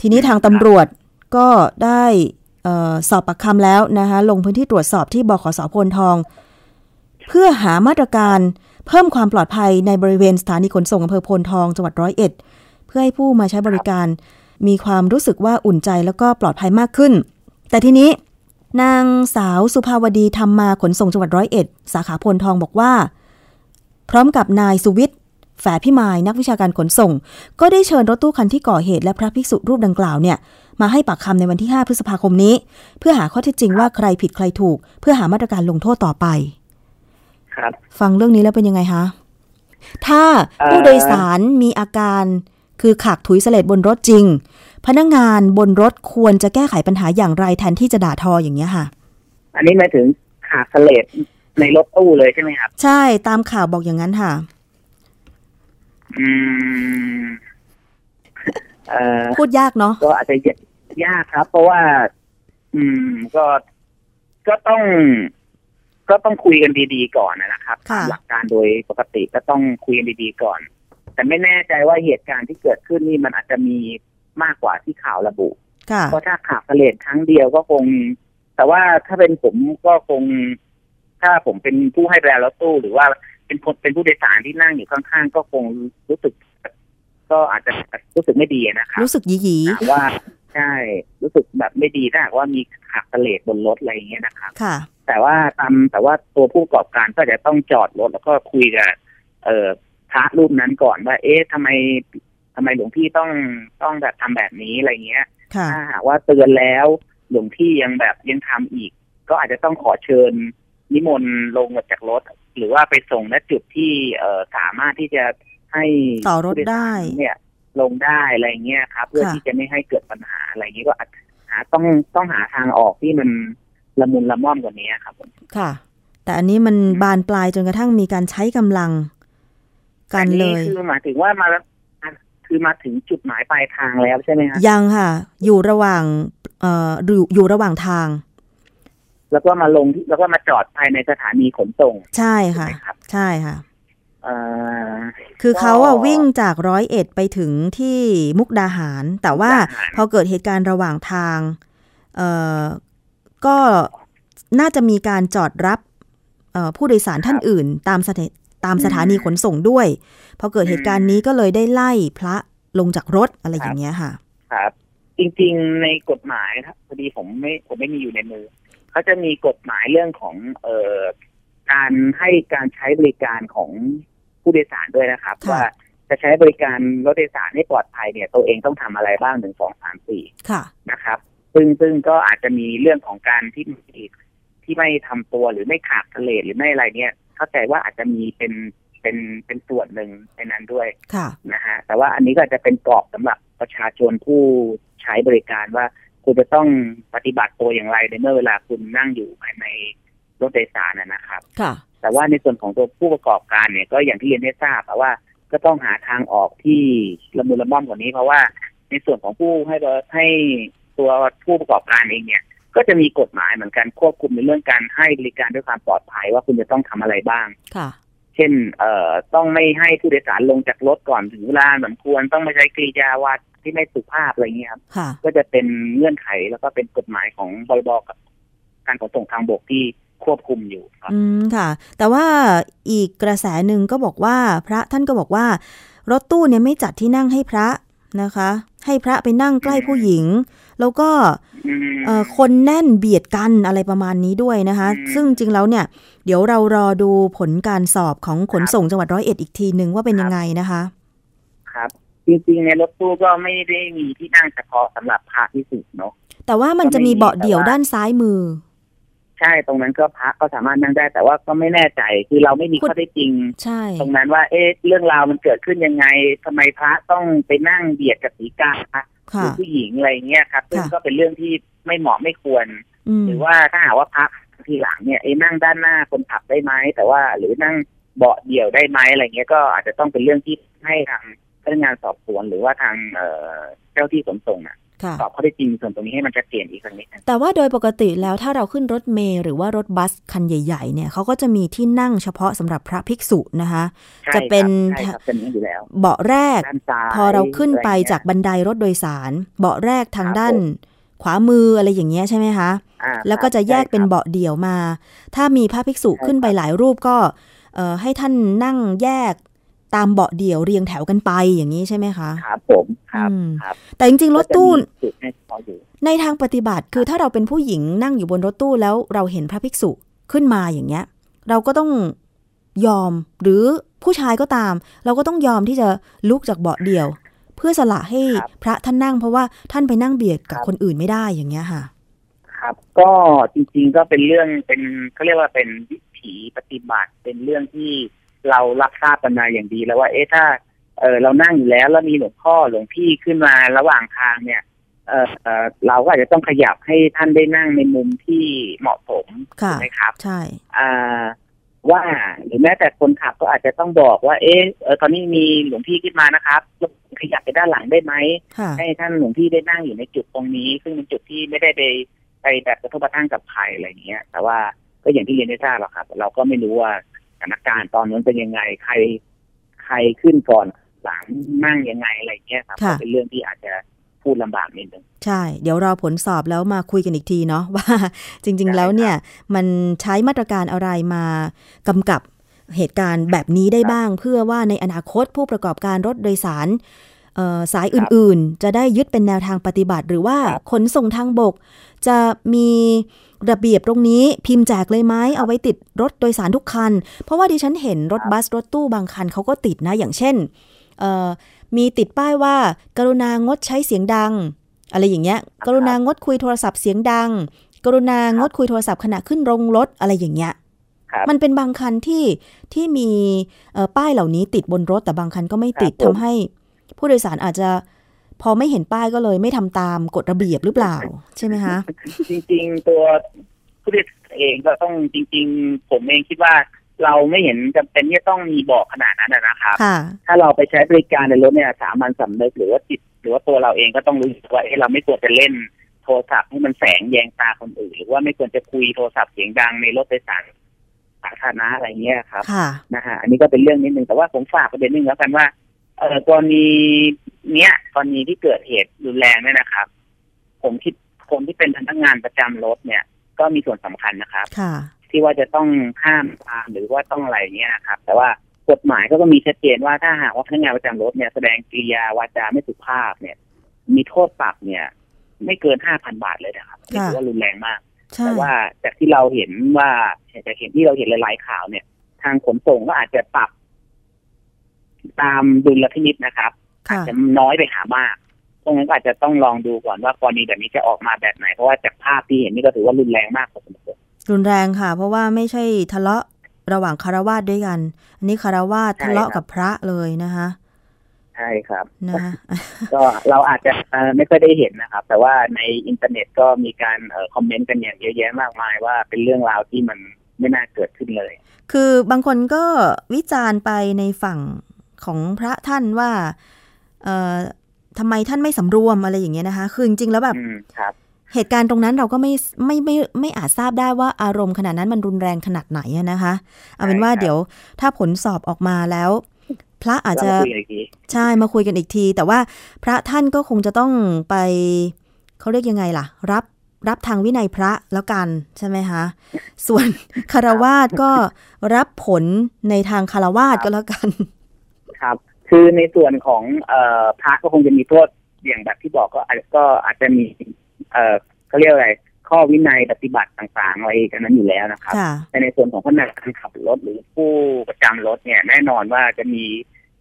B: ทีนี้ทางตำรวจก็ได้อสอบปากคำแล้วนะคะลงพื้นที่ตรวจสอบที่บขสพลทอง เพื่อหามาตรการเพิ่มความปลอดภัยในบริเวณสถานีขนส่งอำเภอโพนทองจังหวัดร้อยเอ็ดเพื่อให้ผู้มาใช้บริการ มีความรู้สึกว่าอุ่นใจแล้วก็ปลอดภัยมากขึ้น แต่ทีนี้นางสาวสุภาวดีธรรมมาขนส่งจังหวัดร้อยเอ็ดสาขาพลทองบอกว่า พร้อมกับนายสุวิทย์แฝพิมายนักวิชาการขนส่ง ก็ได้เชิญรถตู้คันที่ก่อเหตุและพระภิกษุรูปดังกล่าวเนี่ยมาให้ปากคำในวันที่ 5 พฤษภาคมนี้ เพื่อหาข้อเท็จจริงว่าใครผิดใครถูก เพื่อหามาตรการลงโทษต่อไป
C: ครับ
B: ฟังเรื่องนี้แล้วเป็นยังไงคะ ถ้า
C: เอ่อ
B: ผู้โดยสารมีอาการคือขากถุยเสลดบนรถจริง พนักงานบนรถควรจะแก้ไขปัญหาอย่างไรแทนที่จะด่าทออย่างเงี้ยค่ะ
C: อันนี้หมายถึงขาดเสลด ในรถตู้เลยใช่ไหมครับ
B: ใช่ตามข่าวบอกอย่างนั้นค่ะ
C: อืมเอ่อ
B: พูดยากเนาะ
C: ก็อาจจะยากครับ เพราะว่า อืม ก็ก็ต้อง ก็ต้องคุยกันดีๆก่อนนะครับ
B: ค่ะ
C: ตามหลักการโดยปกติก็ต้องคุยกันดีๆก่อน แต่ไม่แน่ใจว่าเหตุการณ์ที่เกิดขึ้นนี่มันอาจจะมีมากกว่าที่ข่าวระบุ
B: ค่ะ
C: เพราะถ้าขาดเสลดครั้งเดียวก็คง แต่ว่าถ้าเป็นผมก็คง ถ้าผมเป็นผู้ให้บริการรถตู้หรือว่าเป็นคนเป็นผู้โดยสารที่นั่งอยู่ข้างๆ ก็คงรู้สึก ก็อาจจะรู้สึกไม่ดีนะครับ
B: รู้สึกหยีหยี
C: ถามว่าใช่รู้สึกแบบไม่ดีถ้าหากว่ามีขาดเสลดบนรถอะไรอย่างเงี้ยนะครับ
B: ค่ะ
C: แต่ว่าตามแต่ว่าตัวผู้ประกอบการก็จะต้องจอดรถแล้วก็คุยกับเอ่อพระรูปนั้นก่อนว่า เอ๊ะทำไมทำไมหลวงพี่ต้องต้องแบบทำแบบนี้อะไรเงี้ย
B: ค่ะ
C: ถ้าหากว่าเตือนแล้วหลวงพี่ยังแบบยังทำอีก ก็อาจจะต้องขอเชิญ นิมนต์ลงมาจากรถ หรือว่าไปส่งณจุดที่เอ่อสามารถที่จะให้
B: ต่อรถได้
C: ผู้โยสารเนี่ยลงได้อะไรเงี้ยครับ เพื่อ
B: ค่ะ
C: ที่จะไม่ให้เกิดปัญหาอะไรเงี้ยก็อาจหาต้องต้องหาทางออกที่มันละมุนละม่อมกว่านี้ครับผม
B: ค่ะ แต่อันนี้มันบานปลายจนกระทั่งมีการใช้กำลัง กันเล
C: อั
B: ย
C: คือหมายถึงว่ามาคือมาถึงจุดหมายปลายทางแล้วใช่ไหมครับ
B: ยังค่ะ อยู่ระหว่างเอ่ออยู่อยู่ระหว่างทาง
C: แล้วก็มาลงที่แล้วก็มาจอดภายในสถานีขนส่ง
B: ใช่ค่ะ
C: ใช่ไหมครับ
B: ใช่ค่ะ
C: เอ่อ
B: คือ
C: ก็
B: เขาอะวิ่งจากร้อยเอ็ดไปถึงที่มุกดาหาร แต่ว่า
C: มุกดาหาร
B: พอเกิดเหตุการณ์ระหว่างทางเอ่อก็น่าจะมีการจอดรับเอ่อผู้โดยสารท่านอื่น ตามสถาตามสถานีขนส่งด้วย พอเกิดเหตุการณ์นี้ก็เลยได้ไล่พระลงจากรถอะไรอย่างเงี้ยค่ะ
C: ครับ จริง ๆ ในกฎหมายครับพอดีผมไม่ผมไม่มีอยู่ในมือ เขาจะมีกฎหมายเรื่องของเอ่อการให้การใช้บริการของผู้โดยสารด้วยนะครับ
B: ค่ะ
C: ว่าจะใช้บริการรถโดยสารให้ปลอดภัยเนี่ย ตัวเองต้องทำอะไรบ้างหนึ่งสองสามสี่
B: ค่ะ
C: นะครับ ซึ่งซึ่งก็อาจจะมีเรื่องของการที่ที่ไม่ทำตัวหรือไม่ขาดทะเลหรือไม่อะไรเนี่ย เข้าใจว่าอาจจะมีเป็นเป็นเป็นส่วนหนึ่งในนั้นด้วย
B: ค่ะ
C: นะฮะแต่ว่าอันนี้ก็อาจจะเป็นกรอบสำหรับประชาชนผู้ใช้บริการว่า คุณจะต้องปฏิบัติตัวอย่างไรในเมื่อเวลาคุณนั่งอยู่ภายในรถโดยสารนะนะครับ
B: ค่ะ
C: แต่ว่าในส่วนของตัวผู้ประกอบการเนี่ยก็อย่างที่เรียนได้ทราบอะว่าก็ต้องหาทางออกที่ละมุนละม่อมกว่านี้ เพราะว่าในส่วนของผู้ให้บริให้ตัวผู้ประกอบการเองเนี่ย ก็จะมีกฎหมายเหมือนกันควบคุมในเรื่องการให้บริการด้วยความปลอดภัยว่าคุณจะต้องทำอะไรบ้าง
B: ค่ะ
C: เช่น เอ่อ ต้องไม่ให้ผู้โดยสารลงจากรถก่อนถึงเวลาสมควร ต้องไม่ใช้กริยาวัดที่ไม่สุภาพอะไรเงี้ยครับ
B: ค่ะ
C: ก็จะเป็นเงื่อนไขแล้วก็เป็นกฎหมายของบรบกับ การขนส่งทางบกที่ควบคุมอยู่ครับ
B: อืม ค่ะ แต่ว่าอีกกระแสหนึ่งก็บอกว่า พระท่านก็บอกว่า รถตู้เนี่ยไม่จัดที่นั่งให้พระนะคะ ให้พระไปนั่งใกล้ผู้หญิง แล้วก็
C: อืม
B: เอ่อคนแน่นเบียดกันอะไรประมาณนี้ด้วยนะคะ
C: อืม
B: ซึ่งจริงแล้วเนี่ย เดี๋ยวเรารอดูผลการสอบของขน
C: ครับ
B: ส่งจังหวัดร้อยเอ็ดอีกทีหนึ่งว่าเป็น
C: ครับ
B: ยังไงนะคะ
C: ครับ จริงๆในรถตู้ก็ไม่ได้มีที่นั่งเฉพาะสำหรับพระพิสุเนาะ
B: แต่ว่ามันจะมีเบาะเดี่ยวด้านซ้ายมือ
C: ใช่ตรงนั้นก็พระก็สามารถนั่งได้ แต่ว่าก็ไม่แน่ใจคือเราไม่มี
B: คุณ
C: ข้อได้จริง
B: ใช่
C: ตรงนั้นว่า เอ๊ะเรื่องราวมันเกิดขึ้นยังไงทำไมพระต้องไปนั่งเบียดกับสีกาห
B: ค่ะ
C: รือผู้หญิงอะไรเงี้ยครับซึ่ง
B: ค่ะ
C: ก็เป็นเรื่องที่ไม่เหมาะไม่ควร
B: อืม
C: หรือว่าถ้าหากว่าพักทีหลังเนี่ยเอ้นั่งด้านหน้าคนขับได้ไหมแต่ว่าหรือนั่งเบาะเดี่ยวได้ไหมอะไรเงี้ยก็อาจจะต้องเป็นเรื่องที่ให้ทางพนักงานสอบสวนหรือว่าทางเอ่อเจ้าที่ขนส่งอะ
B: ค่ะ
C: สอบข้อเท็จจริงส่วนตรงนี้ให้มันชัดเจนอีกครั้งนิดนึง
B: แต่ว่าโดยปกติแล้วถ้าเราขึ้นรถเมล์หรือว่ารถบัสคันใหญ่ ๆ เนี่ยเขาก็จะมีที่นั่งเฉพาะสำหรับพระภิกษุนะคะ
C: ใช่
B: จะเป็น
C: ครับใช่ครับเป็นอย่างนี้อยู่แล้ว
B: เบาะแรก
C: ด้านซ้าย
B: พอเราขึ้นไป
C: อะรเงี้ย
B: จากบันไดรถโดยสาร เบาะแรกทาง
C: ครับ
B: ด้าน
C: ผม
B: ขวามืออะไรอย่างเงี้ยใช่ไหมคะ
C: อ่า
B: แล้วก็จะแยก
C: ใช่
B: เป็น
C: ครับ
B: เบาะเดี่ยวมา ถ้ามีพระภิกษุ
C: ใช่
B: ขึ้นไปหลายรูปก็เอ่อให้ท่านนั่งแยก ตามเบาะเดี่ยวเรียงแถวกันไปอย่างนี้ใช่ไหมคะ
C: ครับผมครับ
B: อืม
C: ครับ
B: แต่จริงๆรถตู้
C: ก็จะมีจุดให้เฉพาะอยู่
B: ในทางปฏิบัติคือถ้าเราเป็นผู้หญิงนั่งอยู่บนรถตู้แล้วเราเห็นพระภิกษุขึ้นมาอย่างเงี้ย เราก็ต้องยอมหรือผู้ชายก็ตาม เราก็ต้องยอมที่จะลุกจากเบาะเดี่ยว เพื่อสละให้
C: ครับ
B: พระท่านนั่งเพราะว่าท่านไปนั่งเบียดกับ
C: ครับ
B: คนอื่นไม่ได้อย่างเงี้ยค่ะ
C: ครับก็จริงๆก็เป็นเรื่องเป็นเขาเรียกว่าเป็นวิถีปฏิบัติเป็นเรื่องที่ เรารับทราบกันมาอย่างดีแล้วว่า เอ๊ะถ้าเออเรานั่งอยู่แล้วแล้วมีหลวงพ่อหลวงพี่ขึ้นมาระหว่างทางเนี่ยเออเออเราก็อาจจะต้องขยับให้ท่านได้นั่งในมุมที่เหมาะสม
B: ค่ะ
C: ถูกไหมครับ
B: ใช่
C: อ่าว่าหรือแม้แต่คนขับก็อาจจะต้องบอกว่า เอ๊ะเออตอนนี้มีหลวงพี่ขึ้นมานะครับขยับไปด้านหลังได้ไหม
B: ค่ะ
C: ให้ท่านหลวงพี่ได้นั่งอยู่ในจุดตรงนี้ ซึ่งเป็นจุดที่ไม่ได้ไปไปแบบกระทบกระทั่งกับใครอะไรอย่างเงี้ย แต่ว่าก็อย่างที่เรียนได้ทราบหรอกครับ เราก็ไม่รู้ว่าส ถานการณ์ตอนนั้นเป็นยังไงใครใครขึ้นก่อนหลังนั่งยังไงอะไรเงี้ยครับ
B: ค่ะ
C: ก็เป็นเรื่องที่อาจจะพูดลำบากนิดนึง
B: ใช่ เดี๋ยวรอผลสอบแล้วมาคุยกันอีกทีเนาะว่า จริง ๆ แล้วเนี่ยมันใช้มาตรการอะไรมากำกับเหตุการณ์แบบนี้ได้บ้าง เพื่อว่าในอนาคตผู้ประกอบการรถโดยสารเอ่อ สายอื่นๆ จะได้ยึดเป็นแนวทางปฏิบัติ หรือว่า
C: ครับ
B: ขนส่งทางบก จะมีระเบียบตรงนี้พิมพ์แจกเลยไหมเอาไว้ติดรถโดยสารทุกคัน เพราะว่าดิฉันเห็นรถบัสรถตู้บางคันเขาก็ติดนะอย่างเช่นเอ่อมีติดป้ายว่า กรุณางดใช้เสียงดัง อะไรอย่างเงี้ย กรุณางดคุยโทรศัพท์เสียงดัง กรุณางดคุยโทรศัพท์ขณะขึ้นโรงรถอะไรอย่างเงี้ย
C: ครับ
B: มันเป็นบางคันที่ที่มีเอ่อป้ายเหล่านี้ติดบนรถแต่บางคันก็ไม่ติด
C: ครับผม
B: ทำให้ ผู้โดยสารอาจจะพอไม่เห็นป้ายก็เลยไม่ทำตามกฎระเบียบหรือเปล่า ใช่ไหมคะ
C: จริง ๆ ตัวผู้โดยสารเองก็ต้องจริง ๆ ผมเองคิดว่าเราไม่เห็นจำเป็นที่จะต้องมีบอกขนาดนั้นนะนะครับ
B: ค่ะ
C: ถ้าเราไปใช้บริการในรถเนี่ยสามัญสำนึกหรือว่าจิตหรือว่าตัวเราเองก็ต้องรู้สึกว่าเอ๊ะเราไม่ควรจะเล่นโทรศัพท์ให้มันแสงแยงตาคนอื่น หรือว่าไม่ควรจะคุยโทรศัพท์เสียงดังในรถโดยสารสาธารณะอะไรเงี้ยครับ
B: ค่ะ
C: นะฮะอันนี้ก็เป็นเรื่องนิดนึงแต่ว่าผมฝากประเด็นหนึงแล้วกันว่า เออกรณีเนี้ยกรณีที่เกิดเหตุรุนแรงเนี่ยนะครับ ผมคิดคนที่เป็นพนักงานประจำรถเนี่ย ก็มีส่วนสำคัญนะครับ
B: ค่ะ
C: ที่ว่าจะต้องห้ามตามหรือว่าต้องอะไรเงี้ยครับ แต่ว่ากฎหมายก็มีชัดเจนว่าถ้าหากว่าพนักงานประจำรถเนี่ยแสดงกิริยาวาจาไม่สุภาพเนี่ย มีโทษปรับเนี่ย ไม่เกินห้าพันบาทเลยนะครับนี่ถือว่ารุนแรงมาก
B: ใช่
C: แต่ว่าจากที่เราเห็นว่าจากเห็นที่เราเห็นหลายๆข่าวเนี่ย ทางขนส่งก็อาจจะปรับ ตามดุลพินิจนะครับ
B: ค่ะ
C: จะน้อยไปหามากตรงนั้นก็อาจจะต้องลองดูก่อนว่ากรณีแบบนี้จะออกมาแบบไหน เพราะว่าจากภาพที่เห็นนี่ก็ถือว่ารุนแรงมากพอสมควร
B: รุนแรงค่ะ เพราะว่าไม่ใช่ทะเลาะระหว่างคารวาสด้วยกัน อันนี้คารวาส
C: ใช่
B: ทะเลาะ
C: ครับ
B: กับพระเลยนะคะ
C: ใช่ครับ
B: นะคะ
C: ก็เราอาจจะเอ่อไม่ค่อยได้เห็นนะครับ แต่ว่าในอินเทอร์เน็ตก็มีการเอ่อคอมเมนต์กันอย่างเยอะแยะมากมายว่าเป็นเรื่องราวที่มันไม่น่าเกิดขึ้นเลย
B: คือบางคนก็วิจารณ์ไปในฝั่ง ของพระท่านว่า เอ่อทำไมท่านไม่สำรวมอะไรอย่างเงี้ยนะคะ คือจริงๆแล้วแบบ
C: อืมครับ
B: เหตุการณ์ตรงนั้นเราก็ไม่ไม่ไม่ไม่อาจทราบได้ว่าอารมณ์ขนาดนั้นมันรุนแรงขนาดไหนอะนะคะ เอาเป็นว่า
C: ใช่ครับ
B: เดี๋ยวถ้าผลสอบออกมาแล้ว พระอาจ
C: เรา
B: จะ
C: มาคุยกันอีกที
B: ใช่มาคุยกันอีกที แต่ว่าพระท่านก็คงจะต้องไปเขาเรียกยังไงล่ะ รับรับทางวินัยพระแล้วกันใช่ไหมคะ ส่วนคารวาสก็รับผลในทางคารวาสก็แล้วกัน
C: ครับ คือในส่วนของเอ่อพระก็คงจะมีโทษอย่างแบบที่บอกก็อาจก็อาจจะมี เอ่อเขาเรียกอะไร ข้อวินัยปฏิบัติต่างๆอะไรกันนั้นอยู่แล้วนะครับ
B: ค่ะ
C: แต่ในส่วนของพนักงานขับรถหรือผู้ประจำรถเนี่ยแน่นอนว่าจะมี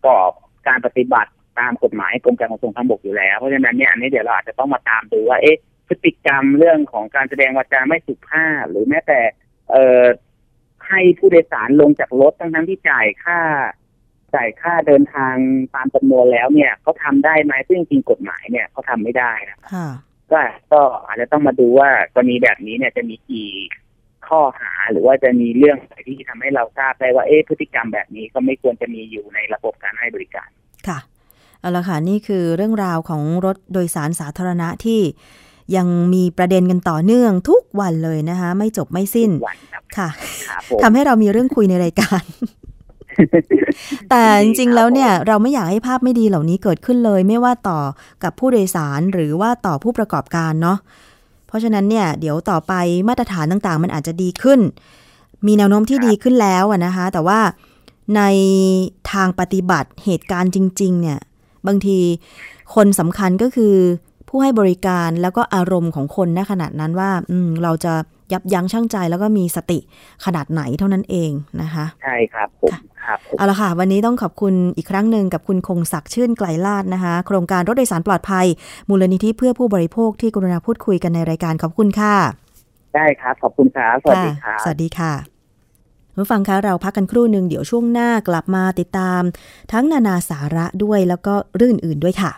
C: กรอบการปฏิบัติตามกฎหมายกรมการขนส่งทางบกอยู่แล้ว เพราะฉะนั้นเนี่ยอันนี้เดี๋ยวเราอาจจะต้องมาตามดูว่าเอ๊ะพฤติกรรมเรื่องของการแสดงวาจาไม่สุภาพหรือแม้แต่ เอ่อให้ผู้โดยสารลงจากรถทั้งทั้งๆที่จ่ายค่า จ่ายค่าเดินทางตามจำนวนแล้วเนี่ยเขาทำได้ไหมซึ่งจริงๆกฎหมายเนี่ยเขาทำไม่ได้นะ
B: ค่ะ
C: ก็ก็อาจจะต้องมาดูว่ากรณีแบบนี้เนี่ยจะมีกี่ข้อหาหรือว่าจะมีเรื่องอะไรที่ทำให้เราทราบได้ว่าเอ๊ะพฤติกรรมแบบนี้ก็ไม่ควรจะมีอยู่ในระบบการให้บริการ
B: ค่ะเอาละค่ะนี่คือเรื่องราวของรถโดยสารสาธารณะที่ยังมีประเด็นกันต่อเนื่องทุกวันเลยนะคะ ไม่จบไม่สิ้น
C: ทุกวันครับ
B: ค่ะ
C: ครับผม
B: ทำให้เรามีเรื่องคุยในรายการ แต่จริงๆแล้วเนี่ยเราไม่อยากให้ภาพไม่ดีเหล่านี้เกิดขึ้นเลย ไม่ว่าต่อกับผู้โดยสารหรือว่าต่อผู้ประกอบการเนาะเพราะฉะนั้นเนี่ยเดี๋ยวต่อไปมาตรฐานต่างๆ มันอาจจะดีขึ้น มีแนวโน้มที่ดีขึ้นแล้วอะนะคะ แต่ว่าในทางปฏิบัติเหตุการณ์จริง ๆ เนี่ย บางทีคนสำคัญก็คือผู้ให้บริการแล้วก็อารมณ์ของคนณขนาดนั้นว่าอืมเราจะ ยับยั้งชั่งใจแล้วก็มีสติขนาดไหนเท่านั้นเองนะคะ
C: ใช่ครับผมครับผม
B: เอาละค่ะ วันนี้ต้องขอบคุณอีกครั้งหนึ่งกับคุณคงศักดิ์ชื่นไกลลาดนะคะ โครงการรถโดยสารปลอดภัย มูลนิธิเพื่อผู้บริโภคที่กรุณาพูดคุยกันในรายการขอบคุณค่ะ
C: ได้ครับขอบคุณครับสวัสดีค
B: ค่ะ
C: รับ
B: สวัสดีค่ะผู้ฟังคะเราพักกันครู่หนึ่งเดี๋ยวช่วงหน้ากลับมาติดตาม ทั้งนานาสาระด้วยแล้วก็เรื่องอื่นๆด้วยค่ะ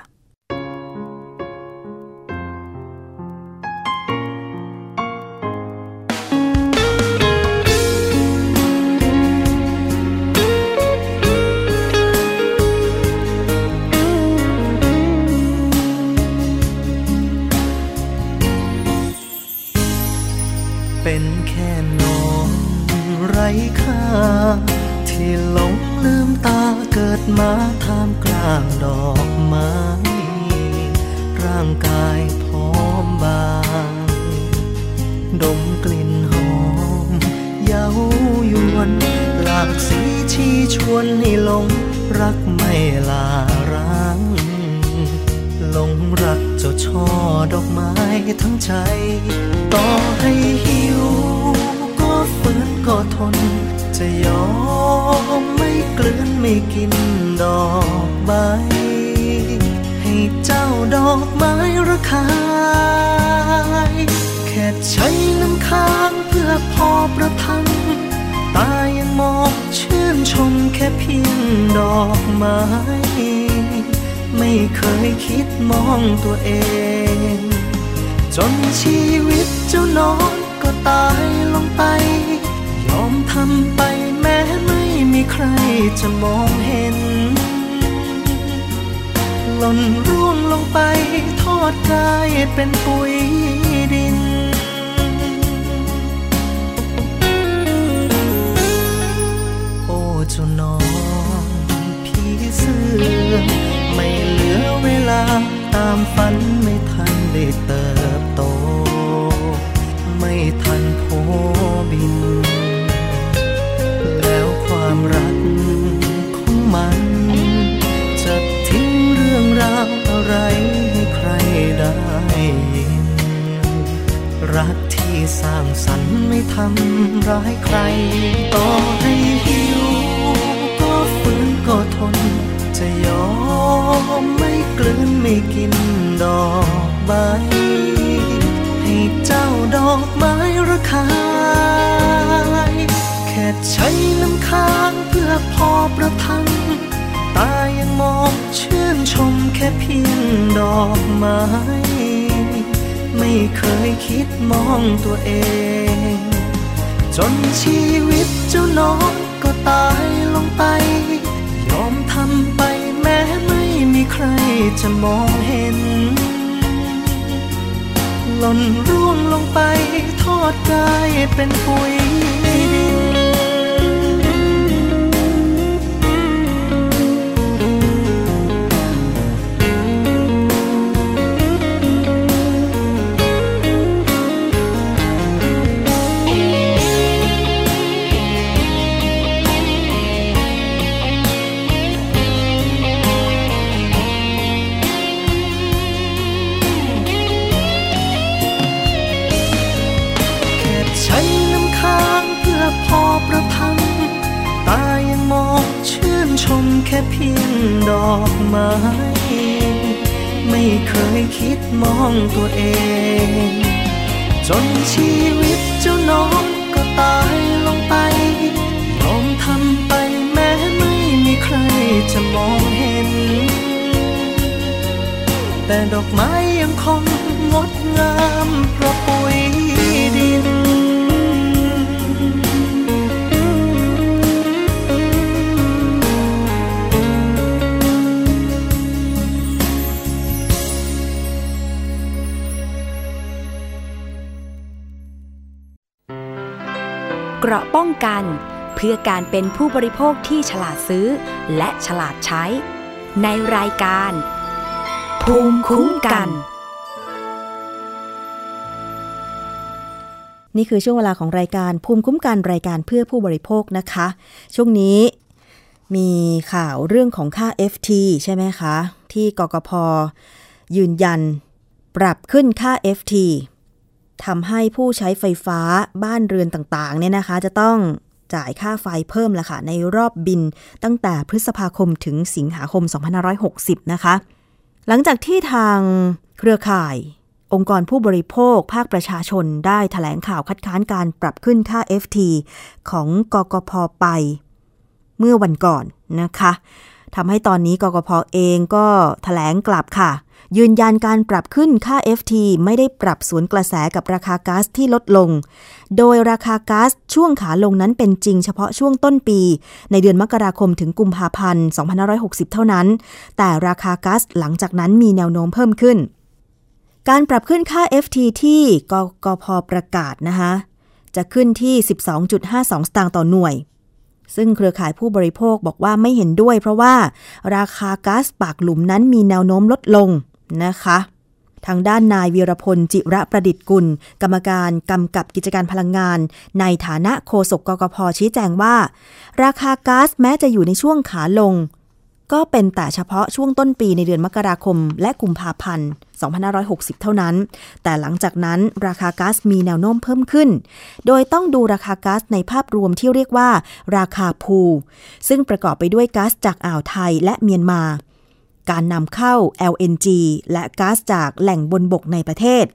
D: ไม่ทำร้ายใคร ต่อให้หิว ก็ฝืนก็ทน จะยอมไม่กลืนไม่กินดอกใบให้เจ้าดอกไม้ราคาแค่ใช้น้ำค้างเพื่อพอประทัง ตายังมองเชื่นชมแค่เพียงดอกไม้ไม่เคยคิดมองตัวเอง จนชีวิตเจ้าน้องก็ตายลงไป ยอมทำไปแม้ไม่มีใครจะมองเห็น หล่นร่วงลงไปทอดกายเป็นปุ๋ย ชมแค่เพียงดอกไม้ ไม่เคยคิดมองตัวเอง จนชีวิตเจ้าน้องก็ตายลงไปยอมทำไปแม้ไม่มีใครจะมองเห็น แต่ดอกไม้ยังคงงดงามเพราะปุ๋ยดิน
E: เกราะป้องกัน เพื่อการเป็นผู้บริโภคที่ฉลาดซื้อ และฉลาดใช้ ในรายการ ภูมิคุ้มกัน
B: นี่คือช่วงเวลาของรายการภูมิคุ้มกันรายการเพื่อผู้บริโภคนะคะ ช่วงนี้มีข่าวเรื่องของค่า FT ใช่ไหมคะ ที่กกพยืนยัน ปรับขึ้นค่า FT ทำให้ผู้ใช้ไฟฟ้าบ้านเรือนต่างๆเนี่ยนะคะ จะต้องจ่ายค่าไฟเพิ่มละค่ะ ในรอบบินตั้งแต่พฤษภาคมถึงสิงหาคม 2560 นะคะ หลังจากที่ทางเครือข่าย องค์กรผู้บริโภค ภาคประชาชนได้ถแถลงข่าวคัดค้านการปรับขึ้นค่า FT ของกกพไป เมื่อวันก่อนนะคะทำให้ตอนนี้กกพเองก็ถแถลงกลับค่ะ ยืนยันการปรับขึ้นค่า FT ไม่ได้ปรับสวนกระแสกับราคาก๊าซที่ลดลง โดยราคาก๊าซช่วงขาลงนั้นเป็นจริงเฉพาะช่วงต้นปี ในเดือนมกราคมถึงกุมภาพันธ์2560 เท่านั้น แต่ราคาก๊าซหลังจากนั้นมีแนวโน้มเพิ่มขึ้น การปรับขึ้นค่า FT ที่กกพประกาศนะคะจะขึ้นที่ 12.52 สตางค์ต่อหน่วย ซึ่งเครือข่ายผู้บริโภคบอกว่าไม่เห็นด้วย เพราะว่าราคาก๊าซปากหลุมนั้นมีแนวโน้มลดลง นะคะ ทางด้านนายวีรพลจิระประดิษฐ์กุล กรรมการกำกับกิจการพลังงาน ในฐานะโฆษกกกพชี้แจงว่า ราคาก๊าซแม้จะอยู่ในช่วงขาลง ก็เป็นแต่เฉพาะช่วงต้นปีในเดือนมกราคม และกุมภาพันธ์2560 เท่านั้น แต่หลังจากนั้นราคาก๊าซมีแนวโน้มเพิ่มขึ้น โดยต้องดูราคาก๊าซในภาพรวมที่เรียกว่า ราคาพู ซึ่งประกอบไปด้วยก๊าซจากอ่าวไทยและเมียนมา การนำเข้า LNG และก๊าซจากแหล่งบนบกในประเทศ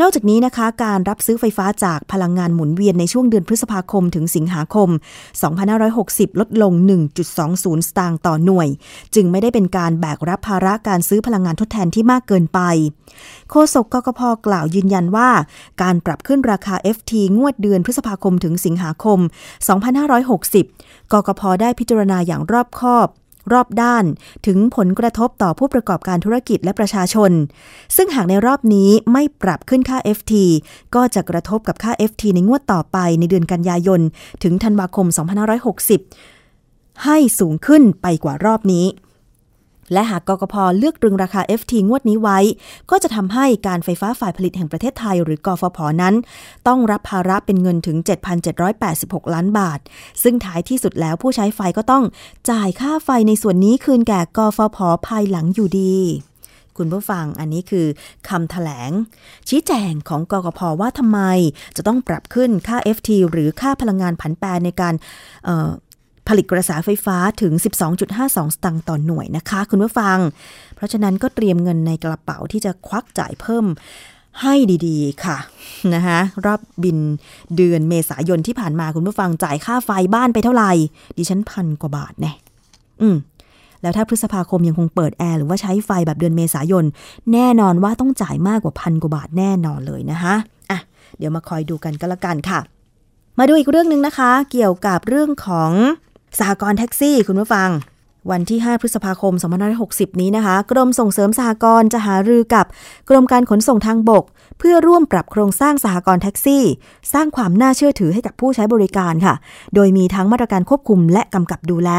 B: นอกจากนี้นะคะ การรับซื้อไฟฟ้าจากพลังงานหมุนเวียนในช่วงเดือนพฤษภาคมถึงสิงหาคม 2560 ลดลง 1.20 สตางค์ต่อหน่วย จึงไม่ได้เป็นการแบกรับภาระการซื้อพลังงานทดแทนที่มากเกินไป โฆษกกกพกล่าวยืนยันว่า การปรับขึ้นราคา FT งวดเดือนพฤษภาคมถึงสิงหาคม 2560 กกพได้พิจารณาอย่างรอบคอบ รอบด้านถึงผลกระทบต่อผู้ประกอบการธุรกิจและประชาชน ซึ่งหากในรอบนี้ไม่ปรับขึ้นค่า FT ก็จะกระทบกับค่า FT ในงวดต่อไปในเดือนกันยายน ถึงธันวาคม 2560 ให้สูงขึ้นไปกว่ารอบนี้ และหากกกพเลือกตรึงราคา FT งวดนี้ไว้ ก็จะทำให้การไฟฟ้าฝ่ายผลิตแห่งประเทศไทย หรือกฟผนั้น ต้องรับภาระเป็นเงินถึง 7,786 ล้านบาท ซึ่งท้ายที่สุดแล้วผู้ใช้ไฟก็ต้องจ่ายค่าไฟในส่วนนี้คืนแก่กฟผภายหลังอยู่ดีคุณผู้ฟังอันนี้คือคำถแถลง ชี้แจงของกกพว่าทำไมจะต้องปรับขึ้นค่า FT หรือค่าพลังงานผันแปรในการเผลิตกระแสไฟฟ้าถึง 12.52 สตางค์ต่อหน่วยนะคะ คุณผู้ฟัง เพราะฉะนั้นก็เตรียมเงินในกระเป๋าที่จะควักจ่ายเพิ่มให้ดีๆ ค่ะนะคะรอบบินเดือนเมษายนที่ผ่านมาคุณผู้ฟังจ่ายค่าไฟบ้านไปเท่าไหร่ ดิฉันพันกว่าบาทแน่อืมแล้วถ้าพฤษภาคมยังคงเปิดแอร์หรือว่าใช้ไฟแบบเดือนเมษายน แน่นอนว่าต้องจ่ายมากกว่าพันกว่าบาทแน่นอนเลยนะคะอะเดี๋ยวมาคอยดูกันก็แล้วกันค่ะ มาดูอีกเรื่องหนึ่งนะคะ เกี่ยวกับเรื่องของ สหกรณ์แท็กซี่คุณผู้ฟัง วันที่ 5 พฤษภาคม 2560 นี้นะคะ กรมส่งเสริมสหกรณ์จะหารือกับกรมการขนส่งทางบก เพื่อร่วมปรับโครงสร้างสหกรณ์แท็กซี่ สร้างความน่าเชื่อถือให้กับผู้ใช้บริการค่ะ โดยมีทั้งมาตรการควบคุมและกำกับดูแล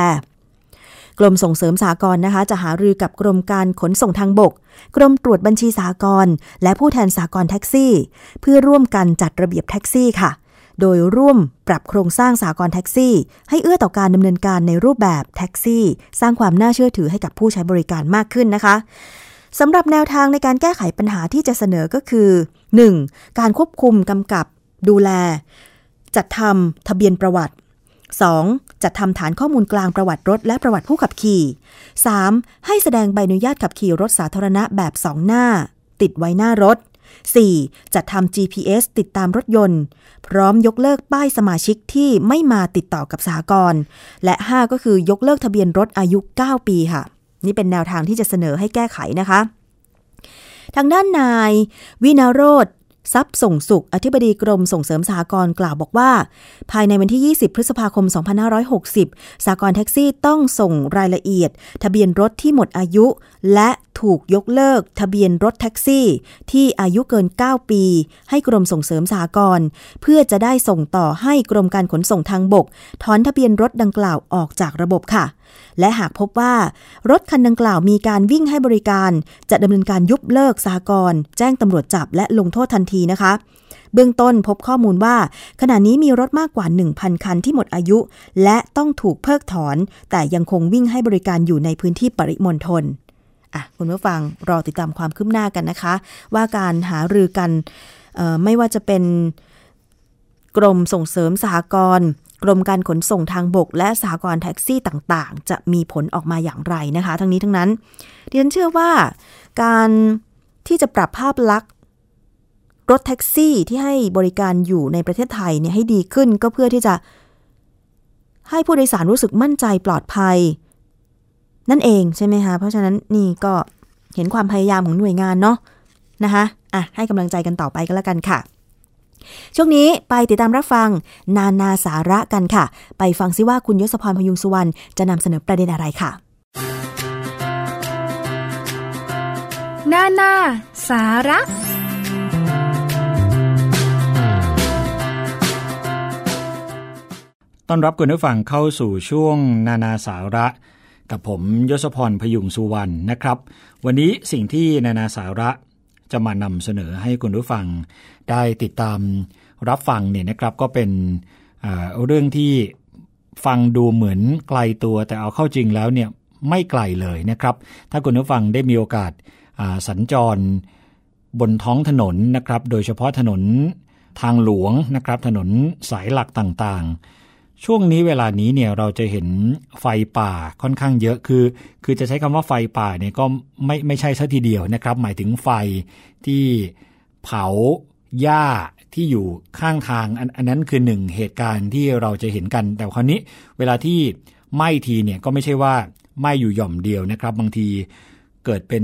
B: กรมส่งเสริมสากลนะคะ จะหารือกับกรมการขนส่งทางบก กรมตรวจบัญชีสากลและผู้แทนสากลแท็กซี่ เพื่อร่วมกันจัดระเบียบแท็กซี่ค่ะ โดยร่วมปรับโครงสร้างสากลแท็กซี่ ให้เอื้อต่อการดำเนินการในรูปแบบแท็กซี่ สร้างความน่าเชื่อถือให้กับผู้ใช้บริการมากขึ้นนะคะสำหรับแนวทางในการแก้ไขปัญหาที่จะเสนอก็คือ 1. การควบคุมกำกับดูแล จัดทำทะเบียนประวัติ 2. จัดทำฐานข้อมูลกลางประวัติรถและประวัติผู้ขับขี่ 3. ให้แสดงใบอนุญาตขับขี่รถสาธารณะแบบ 2 หน้า ติดไว้หน้ารถ 4. จัดทำ GPS ติดตามรถยนต์ พร้อมยกเลิกป้ายสมาชิกที่ไม่มาติดต่อกับสหกรณ์และ 5 ก็คือยกเลิกทะเบียนรถอายุ 9 ปีค่ะ นี่เป็นแนวทางที่จะเสนอให้แก้ไขนะคะ ทางด้านนายวินาโรธ ทรัพย์ส่งสุข อธิบดีกรมส่งเสริมสหกรณ์กล่าวบอกว่า ภายในวันที่ 20 พฤษภาคม 2560 สหกรณ์แท็กซี่ต้องส่งรายละเอียด ทะเบียนรถที่หมดอายุ และถูกยกเลิก ทะเบียนรถแท็กซี่ ที่อายุเกิน 9 ปี ให้กรมส่งเสริมสหกรณ์เพื่อจะได้ส่งต่อให้กรมการขนส่งทางบก ถอนทะเบียนรถดังกล่าวออกจากระบบค่ะ และหากพบว่ารถคันดังกล่าวมีการวิ่งให้บริการ จะดำเนินการยุบเลิกสหกรณ์แจ้งตำรวจจับและลงโทษทันทีนะคะ เบื้องต้นพบข้อมูลว่า ขณะนี้มีรถมากกว่า 1,000 คันที่หมดอายุ และต้องถูกเพิกถอน แต่ยังคงวิ่งให้บริการอยู่ในพื้นที่ปริมณฑลอะคุณผู้ฟังรอติดตามความคืบหน้ากันนะคะ ว่าการหารือกันไม่ว่าจะเป็นกรมส่งเสริมสหกรณ์ กรมการขนส่งทางบก และสหกรณ์แท็กซี่ต่างๆ จะมีผลออกมาอย่างไรนะคะ ทั้งนี้ทั้งนั้นดิฉันเชื่อว่าการที่จะปรับภาพลักษณ์รถแท็กซี่ที่ให้บริการอยู่ในประเทศไทยเนี่ยให้ดีขึ้นก็เพื่อที่จะ ให้ผู้โดยสารรู้สึกมั่นใจปลอดภัย นั่นเองใช่ไหมคะเพราะฉะนั้นนี่ก็เห็นความพยายามของหน่วยงานเนาะนะคะอะให้กำลังใจกันต่อไปก็แล้วกันค่ะ ช่วงนี้ไปติดตามรับฟังนานาสาระกันค่ะ ไปฟังซิว่าคุณยศพรพยุงสุวรรณจะนำเสนอประเด็นอะไรค่ะ
E: นานาสาระ
F: ต้อนรับคุณผู้ฟังเข้าสู่ช่วงนานาสาระ กับผมยศพรพยุงสุวรรณนะครับ วันนี้สิ่งที่นานาสาระ จะมานำเสนอให้คุณผู้ฟังได้ติดตามรับฟังเนี่ยนะครับก็เป็นเรื่องที่ฟังดูเหมือนไกลตัวแต่เอาเข้าจริงแล้วเนี่ยไม่ไกลเลยนะครับ ถ้าคุณผู้ฟังได้มีโอกาสสัญจรบนท้องถนนนะครับ โดยเฉพาะถนนทางหลวงนะครับ ถนนสายหลักต่างๆ ช่วงนี้เวลานี้เนี่ยเราจะเห็นไฟป่าค่อนข้างเยอะคือ คือจะใช้คำว่าไฟป่าเนี่ยก็ไม่ไม่ใช่ซะทีเดียวนะครับ หมายถึงไฟที่เผาหญ้าที่อยู่ข้างทางอันอันนั้นคือหนึ่งเหตุการณ์ที่เราจะเห็นกัน แต่คราวนี้เวลาที่ไหม้ทีเนี่ยก็ไม่ใช่ว่าไหม้อยู่หย่อมเดียวนะครับ บางทีเกิดเป็น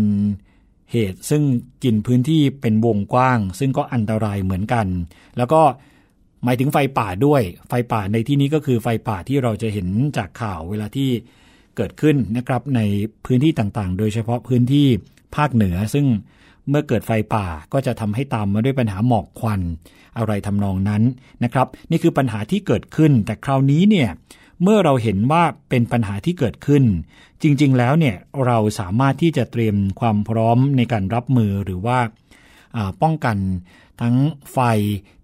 F: เหตุซึ่งกินพื้นที่เป็นวงกว้าง ซึ่งก็อันตรายเหมือนกัน แล้วก็ หมายถึงไฟป่าด้วย ไฟป่าในที่นี้ก็คือไฟป่าที่เราจะเห็นจากข่าวเวลาที่เกิดขึ้นนะครับในพื้นที่ต่างๆ โดยเฉพาะพื้นที่ภาคเหนือ ซึ่งเมื่อเกิดไฟป่าก็จะทำให้ตามมาด้วยปัญหาหมอกควันอะไรทำนองนั้นนะครับ นี่คือปัญหาที่เกิดขึ้น แต่คราวนี้เนี่ยเมื่อเราเห็นว่าเป็นปัญหาที่เกิดขึ้น จริงๆ แล้วเนี่ยเราสามารถที่จะเตรียมความพร้อมในการรับมือหรือว่าป้องกัน ทั้งไฟ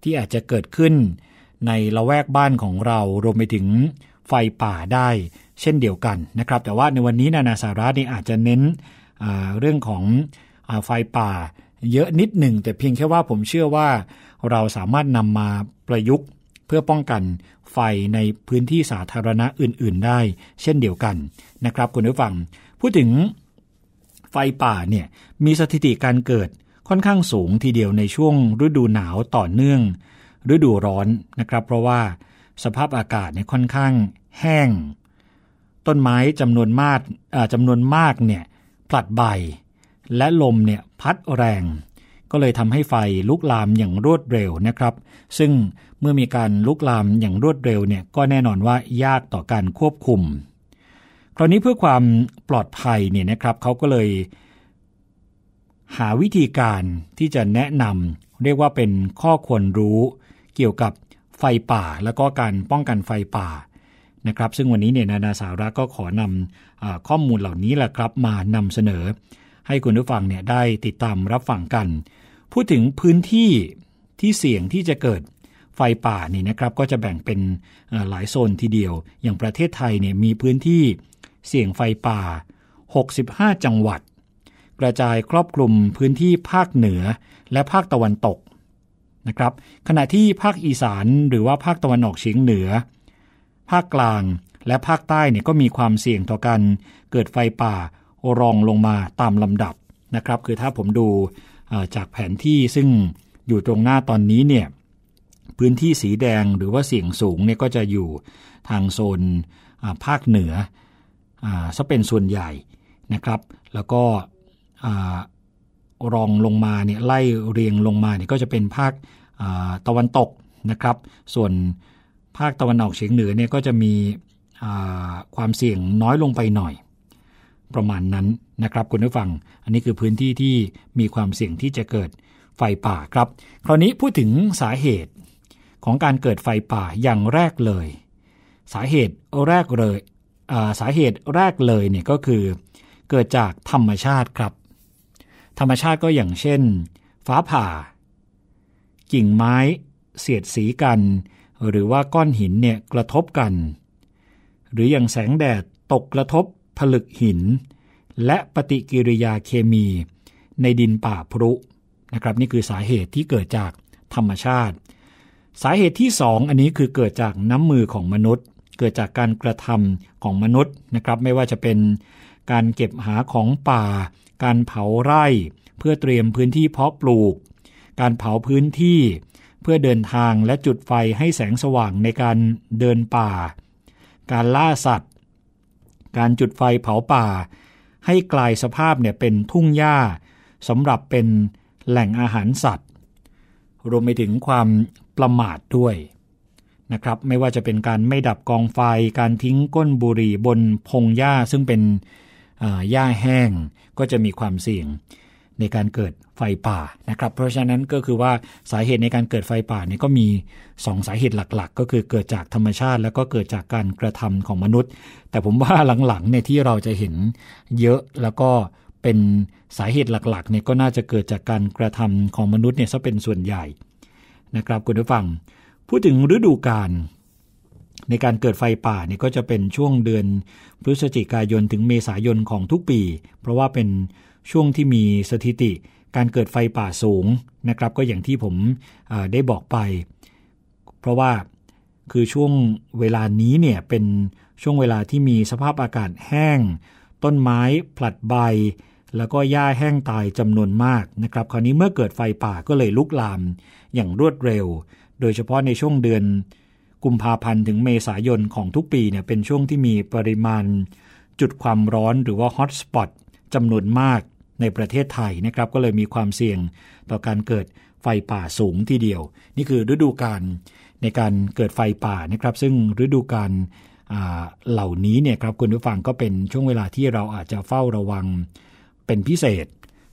F: ที่อาจจะเกิดขึ้น ในละแวกบ้านของเรารวมไปถึงไฟป่าได้เช่นเดียวกันนะครับ แต่ว่าในวันนี้นานาสาระนี่อาจจะเน้นเรื่องของไฟป่าเยอะนิดหนึ่ง แต่เพียงแค่ว่าผมเชื่อว่าเราสามารถนำมาประยุกต์เพื่อป้องกันไฟในพื้นที่สาธารณะอื่น ๆ ได้ เช่นเดียวกันนะครับคุณผู้ฟัง พูดถึงไฟป่าเนี่ยมีสถิติการเกิด ค่อนข้างสูงทีเดียวในช่วงฤดูหนาวต่อเนื่อง ฤดูร้อนนะครับ เพราะว่าสภาพอากาศเนี่ยค่อนข้างแห้ง ต้นไม้จำนวนมากจำนวนมากเนี่ยผลัดใบ และลมเนี่ยพัดแรง ก็เลยทำให้ไฟลุกลามอย่างรวดเร็วนะครับ ซึ่งเมื่อมีการลุกลามอย่างรวดเร็วเนี่ยก็แน่นอนว่ายากต่อการควบคุม คราวนี้เพื่อความปลอดภัยเนี่ยนะครับเขาก็เลย หาวิธีการที่จะแนะนำเรียกว่าเป็นข้อควรรู้ เกี่ยวกับไฟป่า แล้วก็การป้องกันไฟป่านะครับ ซึ่งวันนี้เนี่ยนานาสาระก็ขอนำข้อมูลเหล่านี้แหละครับมานำเสนอ ให้คุณผู้ฟังเนี่ยได้ติดตามรับฟังกัน พูดถึงพื้นที่ที่เสี่ยงที่จะเกิดไฟป่านี่นะครับก็จะแบ่งเป็นหลายโซนทีเดียว อย่างประเทศไทยเนี่ยมีพื้นที่เสี่ยงไฟป่า 65 จังหวัด กระจายครอบคลุมพื้นที่ภาคเหนือและภาคตะวันตกนะครับขณะที่ภาคอีสานหรือว่าภาคตะวันออกเฉียงเหนือ ภาคกลางและภาคใต้เนี่ยก็มีความเสี่ยงต่อการเกิดไฟป่า โอรองลงมาตามลำดับนะครับ คือถ้าผมดูจากแผนที่ซึ่งอยู่ตรงหน้าตอนนี้เนี่ยพื้นที่สีแดงหรือว่าเสี่ยงสูงเนี่ยก็จะอยู่ทางโซนภาคเหนือซะเป็นส่วนใหญ่นะครับ แล้วก็ รองลงมาเนี่ยไล่เรียงลงมาเนี่ยก็จะเป็นภาคตะวันตกนะครับ ส่วนภาคตะวันออกเฉียงเหนือเนี่ยก็จะมีความเสี่ยงน้อยลงไปหน่อย ประมาณนั้นนะครับคุณผู้ฟัง อันนี้คือพื้นที่ที่มีความเสี่ยงที่จะเกิดไฟป่าครับ คราวนี้พูดถึงสาเหตุของการเกิดไฟป่าอย่างแรกเลย สาเหตุแรกเลยสาเหตุแรกเลยเนี่ยก็คือเกิดจากธรรมชาติครับ ธรรมชาติก็อย่างเช่น ฟ้าผ่า กิ่งไม้เสียดสีกัน หรือว่าก้อนหินเนี่ยกระทบกัน หรืออย่างแสงแดดตกกระทบผลึกหิน และปฏิกิริยาเคมีในดินป่าพรุนะครับนี่คือสาเหตุที่เกิดจากธรรมชาติ สาเหตุที่สองอันนี้คือเกิดจากน้ำมือของมนุษย์ เกิดจากการกระทำของมนุษย์นะครับ ไม่ว่าจะเป็น การเก็บหาของป่า การเผาไร่ เพื่อเตรียมพื้นที่เพาะปลูก การเผาพื้นที่ เพื่อเดินทางและจุดไฟให้แสงสว่างในการเดินป่า การล่าสัตว์ การจุดไฟเผาป่า ให้กลายสภาพเนี่ยเป็นทุ่งหญ้าสำหรับเป็นแหล่งอาหารสัตว์ รวมไปถึงความประมาทด้วยนะครับไม่ว่าจะเป็นการไม่ดับกองไฟ การทิ้งก้นบุหรี่บนพงหญ้าซึ่งเป็น หญ้าแห้งก็จะมีความเสี่ยงในการเกิดไฟป่านะครับ เพราะฉะนั้นก็คือว่าสาเหตุในการเกิดไฟป่าเนี่ยก็มี 2 สาเหตุหลักๆ ก็คือเกิดจากธรรมชาติ แล้วก็เกิดจากการกระทำของมนุษย์ แต่ผมว่าหลังๆเนี่ยที่เราจะเห็นเยอะแล้วก็เป็นสาเหตุหลักๆเนี่ยก็น่าจะเกิดจากการกระทำของมนุษย์เนี่ยซะเป็นส่วนใหญ่นะครับคุณผู้ฟัง พูดถึงฤดูกาล ในการเกิดไฟป่าเนี่ยก็จะเป็นช่วงเดือนพฤศจิกายนถึงเมษายนของทุกปี เพราะว่าเป็นช่วงที่มีสถิติการเกิดไฟป่าสูงนะครับ ก็อย่างที่ผมได้บอกไป เพราะว่าคือช่วงเวลานี้เนี่ยเป็นช่วงเวลาที่มีสภาพอากาศแห้ง ต้นไม้ผลัดใบ แล้วก็หญ้าแห้งตายจำนวนมากนะครับ คราวนี้เมื่อเกิดไฟป่าก็เลยลุกลามอย่างรวดเร็ว โดยเฉพาะในช่วงเดือน กุมภาพันธ์ถึงเมษายนของทุกปีเนี่ยเป็นช่วงที่มีปริมาณจุดความร้อนหรือว่าฮอตสปอตจำนวนมากในประเทศไทยนะครับ ก็เลยมีความเสี่ยงต่อการเกิดไฟป่าสูงทีเดียว นี่คือฤดูกาลในการเกิดไฟป่านะครับ ซึ่งฤดูกาลเหล่านี้เนี่ยครับคุณผู้ฟังก็เป็นช่วงเวลาที่เราอาจจะเฝ้าระวังเป็นพิเศษ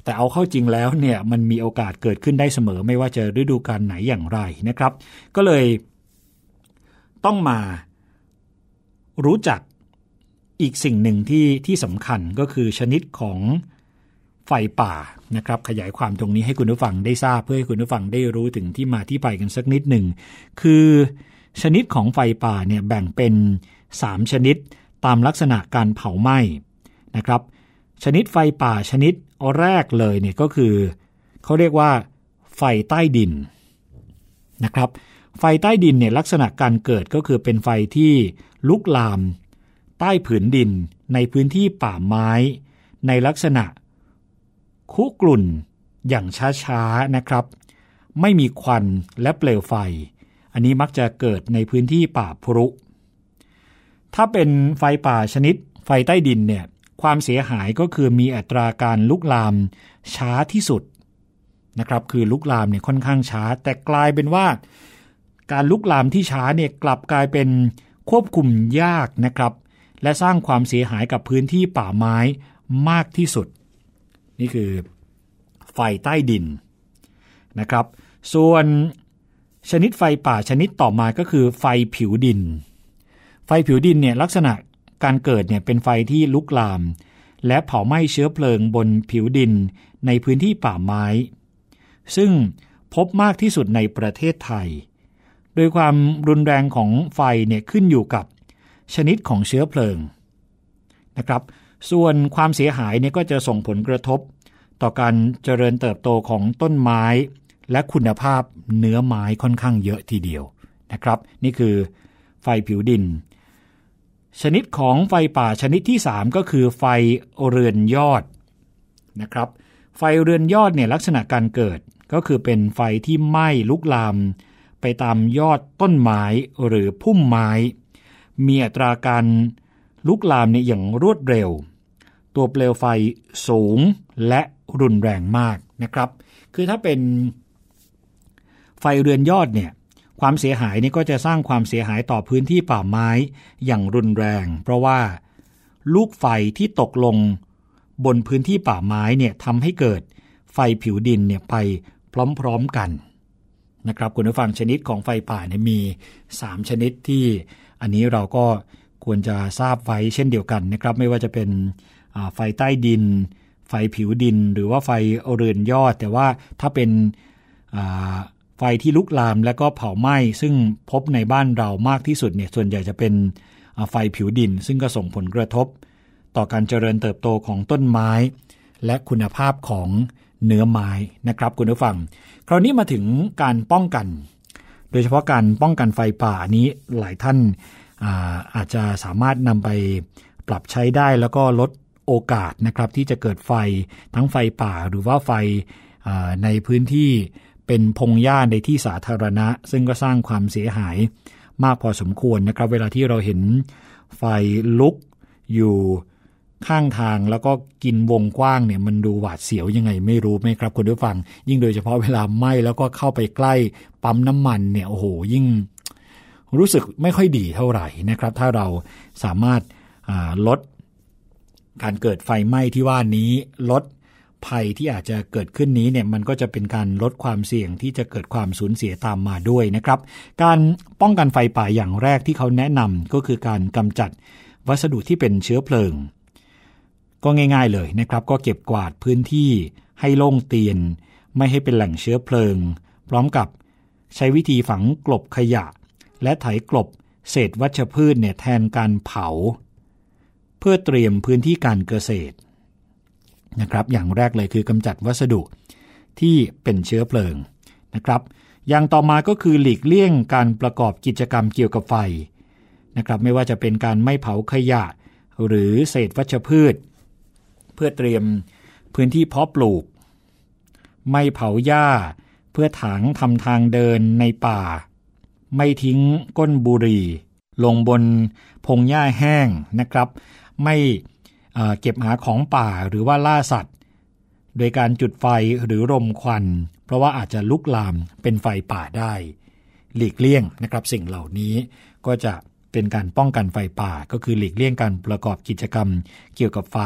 F: แต่เอาเข้าจริงแล้วเนี่ยมันมีโอกาสเกิดขึ้นได้เสมอไม่ว่าจะฤดูกาลไหนอย่างไรนะครับ ก็เลย ต้องมารู้จักอีกสิ่งหนึ่งที่ที่สำคัญก็คือชนิดของไฟป่านะครับ ขยายความตรงนี้ให้คุณผู้ฟังได้ทราบเพื่อให้คุณผู้ฟังได้รู้ถึงที่มาที่ไปกันสักนิดหนึ่ง คือชนิดของไฟป่าเนี่ยแบ่งเป็น 3 ชนิดตามลักษณะการเผาไหม้นะครับ ชนิดไฟป่าชนิดแรกเลยเนี่ยก็คือเขาเรียกว่าไฟใต้ดินนะครับ ไฟใต้ดินเนี่ยลักษณะการเกิดก็คือเป็นไฟที่ลุกลาม ใต้ผืนดินในพื้นที่ป่าไม้ ในลักษณะ คุกรุ่น อย่างช้าๆนะครับ ไม่มีควันและเปลวไฟ อันนี้มักจะเกิดในพื้นที่ป่าพรุ ถ้าเป็นไฟป่าชนิดไฟใต้ดินเนี่ยความเสียหายก็คือมีอัตราการลุกลามช้าที่สุดนะครับคือลุกลามเนี่ยค่อนข้างช้า แต่กลายเป็นว่า การลุกลามที่ช้าเนี่ยกลับกลายเป็นควบคุมยากนะครับ และสร้างความเสียหายกับพื้นที่ป่าไม้มากที่สุด นี่คือไฟใต้ดินนะครับ ส่วนชนิดไฟป่าชนิดต่อมาก็คือไฟผิวดิน ไฟผิวดินเนี่ยลักษณะการเกิดเนี่ยเป็นไฟที่ลุกลาม และเผาไหม้เชื้อเพลิงบนผิวดินในพื้นที่ป่าไม้ ซึ่งพบมากที่สุดในประเทศไทย ดยความรุนแรงของไฟเนี่ยขึ้นอยู่กับชนิดของเชื้อเพลิงนะครับ ส่วนความเสียหายเนี่ยก็จะส่งผลกระทบ ต่อการเจริญเติบโตของต้นไม้ และคุณภาพเนื้อไม้ค่อนข้างเยอะทีเดียวนะครับ นี่คือไฟผิวดิน ชนิดของไฟป่าชนิดที่ 3 ก็คือไฟเรือนยอดนะครับ ไฟเรือนยอดเนี่ยลักษณะการเกิดก็คือเป็นไฟที่ไหม้ลุกลาม ไปตามยอดต้นไม้หรือพุ่มไม้ มีอัตราการลุกลามเนี่ยอย่างรวดเร็ว ตัวเปลวไฟสูงและรุนแรงมากนะครับ คือถ้าเป็นไฟเรือนยอดเนี่ยความเสียหายนี่ก็จะสร้างความเสียหายต่อพื้นที่ป่าไม้อย่างรุนแรง เพราะว่าลูกไฟที่ตกลงบนพื้นที่ป่าไม้เนี่ยทำให้เกิดไฟผิวดินเนี่ยไปพร้อมๆกัน นะครับคุณผู้ฟังชนิดของไฟป่าเนี่ยมี 3 ชนิดที่อันนี้เราก็ควรจะทราบไว้เช่นเดียวกันนะครับ ไม่ว่าจะเป็นไฟใต้ดิน ไฟผิวดิน หรือว่าไฟเรือนยอด แต่ว่าถ้าเป็นไฟที่ลุกลามและก็เผาไหม้ ซึ่งพบในบ้านเรามากที่สุดเนี่ยส่วนใหญ่จะเป็นไฟผิวดิน ซึ่งก็ส่งผลกระทบ ต่อการเจริญเติบโตของต้นไม้ และคุณภาพของเนื้อไม้นะครับคุณผู้ฟัง คราวนี้มาถึงการป้องกัน โดยเฉพาะการป้องกันไฟป่านี้หลายท่านอาอาจจะสามารถนำไปปรับใช้ได้แล้วก็ลดโอกาสนะครับที่จะเกิดไฟทั้งไฟป่าหรือว่าไฟในพื้นที่เป็นพงหญ้าในที่สาธารณะ ซึ่งก็สร้างความเสียหายมากพอสมควรนะครับ เวลาที่เราเห็นไฟลุกอยู่ ข้างทางแล้วก็กินวงกว้างเนี่ยมันดูหวาดเสียวยังไงไม่รู้ไหมครับคุณผู้ฟัง ยิ่งโดยเฉพาะเวลาไหม้แล้วก็เข้าไปใกล้ปั๊มน้ำมันเนี่ยโอ้โหยิ่ง รู้สึกไม่ค่อยดีเท่าไหร่นะครับ ถ้าเราสามารถลดการเกิดไฟไหม้ที่ว่านี้ลดภัยที่อาจจะเกิดขึ้นนี้เนี่ยมันก็จะเป็นการลดความเสี่ยงที่จะเกิดความสูญเสียตามมาด้วยนะครับ การป้องกันไฟป่าอย่างแรกที่เขาแนะนำก็คือการกำจัดวัสดุที่เป็นเชื้อเพลิง ก็ง่าย ๆเลยนะครับ ก็เก็บกวาดพื้นที่ให้โล่งเตียน ไม่ให้เป็นแหล่งเชื้อเพลิง พร้อมกับใช้วิธีฝังกลบขยะ และไถกลบเศษวัชพืชเนี่ยแทนการเผา เพื่อเตรียมพื้นที่การเกษตรนะครับ อย่างแรกเลยคือกำจัดวัสดุที่เป็นเชื้อเพลิงนะครับอย่างต่อมาก็คือหลีกเลี่ยงการประกอบกิจกรรมเกี่ยวกับไฟนะครับ ไม่ว่าจะเป็นการไม่เผาขยะ หรือเศษวัชพืช พื่อเตรียมพื้นที่เพาะปลูก ไม่เผาหญ้า เพื่อถางทำทางเดินในป่า ไม่ทิ้งก้นบุหรี่ ลงบนพงหญ้าแห้งนะครับ ไม่เก็บหาของป่าหรือว่าล่าสัตว์ โดยการจุดไฟหรือรมควัน เพราะว่าอาจจะลุกลามเป็นไฟป่าได้ หลีกเลี่ยงนะครับสิ่งเหล่านี้ก็จะเป็นการป้องกันไฟป่า ก็คือหลีกเลี่ยงการประกอบกิจกรรมเกี่ยวกับไฟ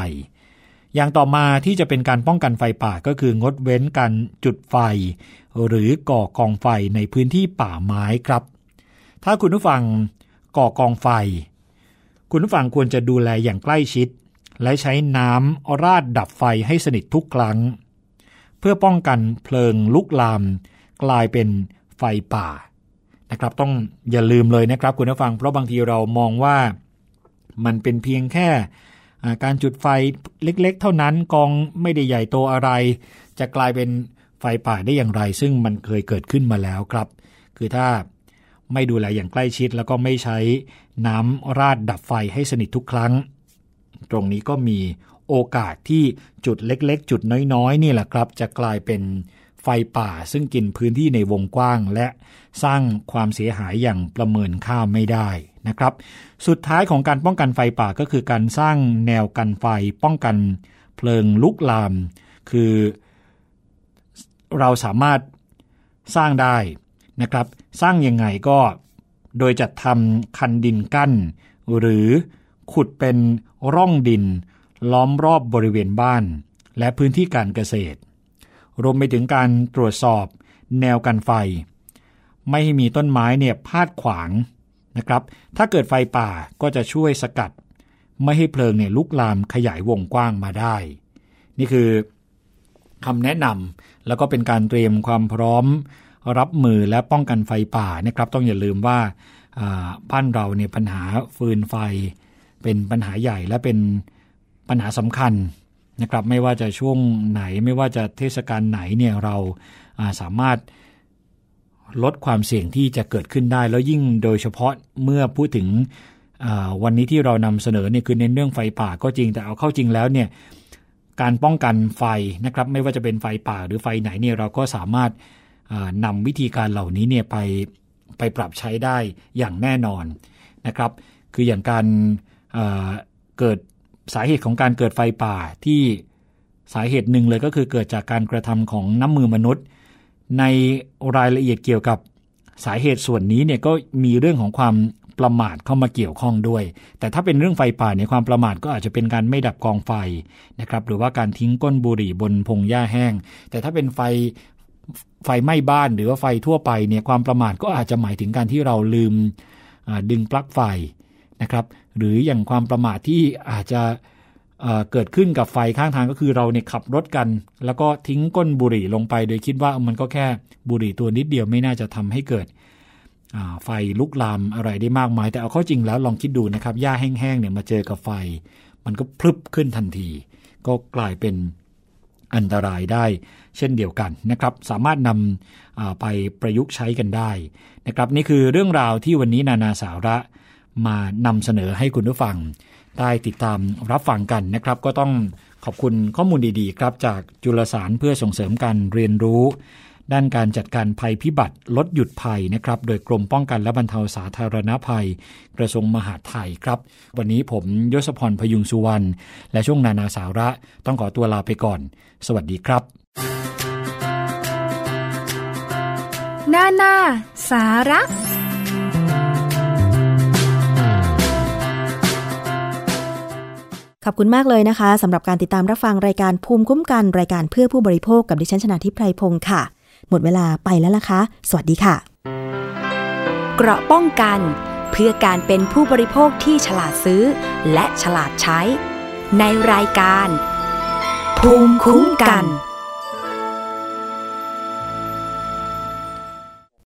F: อย่างต่อมาที่จะเป็นการป้องกันไฟป่าก็คืองดเว้นการจุดไฟ หรือก่อกองไฟในพื้นที่ป่าไม้ครับ ถ้าคุณผู้ฟังก่อกองไฟ คุณผู้ฟังควรจะดูแลอย่างใกล้ชิด และใช้น้ำราดดับไฟให้สนิททุกครั้ง เพื่อป้องกันเพลิงลุกลาม กลายเป็นไฟป่านะครับต้องอย่าลืมเลยนะครับคุณผู้ฟังเพราะบางทีเรามองว่ามันเป็นเพียงแค่ การจุดไฟเล็กๆ เท่านั้นกองไม่ได้ใหญ่โตอะไร จะกลายเป็นไฟป่าได้อย่างไร ซึ่งมันเคยเกิดขึ้นมาแล้วครับ คือถ้าไม่ดูแลอย่างใกล้ชิด แล้วก็ไม่ใช้น้ำราดดับไฟให้สนิททุกครั้ง ตรงนี้ก็มีโอกาสที่จุดเล็ก ๆ จุดน้อยๆ นี่แหละครับ จะกลายเป็น ไฟป่าซึ่งกินพื้นที่ในวงกว้างและสร้างความเสียหายอย่างประเมินค่าไม่ได้นะครับ สุดท้ายของการป้องกันไฟป่าก็คือการสร้างแนวกันไฟป้องกันเพลิงลุกลาม คือเราสามารถสร้างได้นะครับ สร้างยังไงก็โดยจัดทำคันดินกั้น หรือขุดเป็นร่องดิน ล้อมรอบบริเวณบ้าน และพื้นที่การเกษตร รวมไปถึงการตรวจสอบแนวกันไฟ ไม่ให้มีต้นไม้เนี่ยพาดขวางนะครับ ถ้าเกิดไฟป่าก็จะช่วยสกัด ไม่ให้เพลิงเนี่ยลุกลามขยายวงกว้างมาได้ นี่คือคำแนะนำแล้วก็เป็นการเตรียมความพร้อม รับมือและป้องกันไฟป่านะครับ ต้องอย่าลืมว่าบ้านเราเนี่ยปัญหาฟืนไฟ เป็นปัญหาใหญ่และเป็นปัญหาสำคัญ นะครับไม่ว่าจะช่วงไหนไม่ว่าจะเทศกาลไหนเนี่ยเราสามารถลดความเสี่ยงที่จะเกิดขึ้นได้ แล้วยิ่งโดยเฉพาะเมื่อพูดถึงวันนี้ที่เรานำเสนอเนี่ยคือเน้นเรื่องไฟป่าก็จริงแต่เอาเข้าจริงแล้วเนี่ยการป้องกันไฟนะครับ ไม่ว่าจะเป็นไฟป่าหรือไฟไหนเนี่ยเราก็สามารถนำวิธีการเหล่านี้เนี่ยไปไปปรับใช้ได้อย่างแน่นอนนะครับ คืออย่างการเเกิด สาเหตุของการเกิดไฟป่าที่สาเหตุหนึ่งเลยก็คือเกิดจากการกระทำของน้ำมือมนุษย์ ในรายละเอียดเกี่ยวกับสาเหตุส่วนนี้เนี่ยก็มีเรื่องของความประมาทเข้ามาเกี่ยวข้องด้วย แต่ถ้าเป็นเรื่องไฟป่าในความประมาทก็อาจจะเป็นการไม่ดับกองไฟนะครับ หรือว่าการทิ้งก้นบุหรี่บนพงหญ้าแห้ง แต่ถ้าเป็นไฟไฟไหม้บ้านหรือว่าไฟทั่วไปเนี่ยความประมาทก็อาจจะหมายถึงการที่เราลืมดึงปลั๊กไฟนะครับ หรืออย่างความประมาทที่อาจจะเกิดขึ้นกับไฟข้างทางก็คือเราเนี่ยขับรถกัน แล้วก็ทิ้งก้นบุหรี่ลงไป โดยคิดว่ามันก็แค่บุหรี่ตัวนิดเดียวไม่น่าจะทำให้เกิดไฟลุกลามอะไรได้มากมาย แต่เอาเข้าจริงแล้วลองคิดดูนะครับหญ้าแห้งๆเนี่ยมาเจอกับไฟ มันก็พลึบขึ้นทันที ก็กลายเป็นอันตรายได้เช่นเดียวกันนะครับ สามารถนำไปประยุกต์ใช้กันได้นะครับ นี่คือเรื่องราวที่วันนี้นานาสาระ มานำเสนอให้คุณผู้ฟัง ได้ติดตามรับฟังกันนะครับ ก็ต้องขอบคุณข้อมูลดีๆ ครับจากจุลสารเพื่อส่งเสริมการเรียนรู้ ด้านการจัดการภัยพิบัติลดหยุดภัยนะครับ โดยกรมป้องกันและบรรเทาสาธารณภัย กระทรวงมหาดไทยครับ วันนี้ผมยศพรพยุงสุวรรณและช่วงนานาสาระต้องขอตัวลาไปก่อน สวัสดีครับ
E: นานาสาระ
B: ขอบคุณมากเลยนะคะสำหรับการติดตามรับฟังรายการภูมิคุ้มกันรายการเพื่อผู้บริโภคกับดิฉันชนะทิพไพรพงศ์ค่ะ หมดเวลาไปแล้วล่ะคะ สวัสดีค่ะ
E: เกราะป้องกัน เพื่อการเป็นผู้บริโภคที่ฉลาดซื้อ และฉลาดใช้ ในรายการ ภูมิคุ้มกัน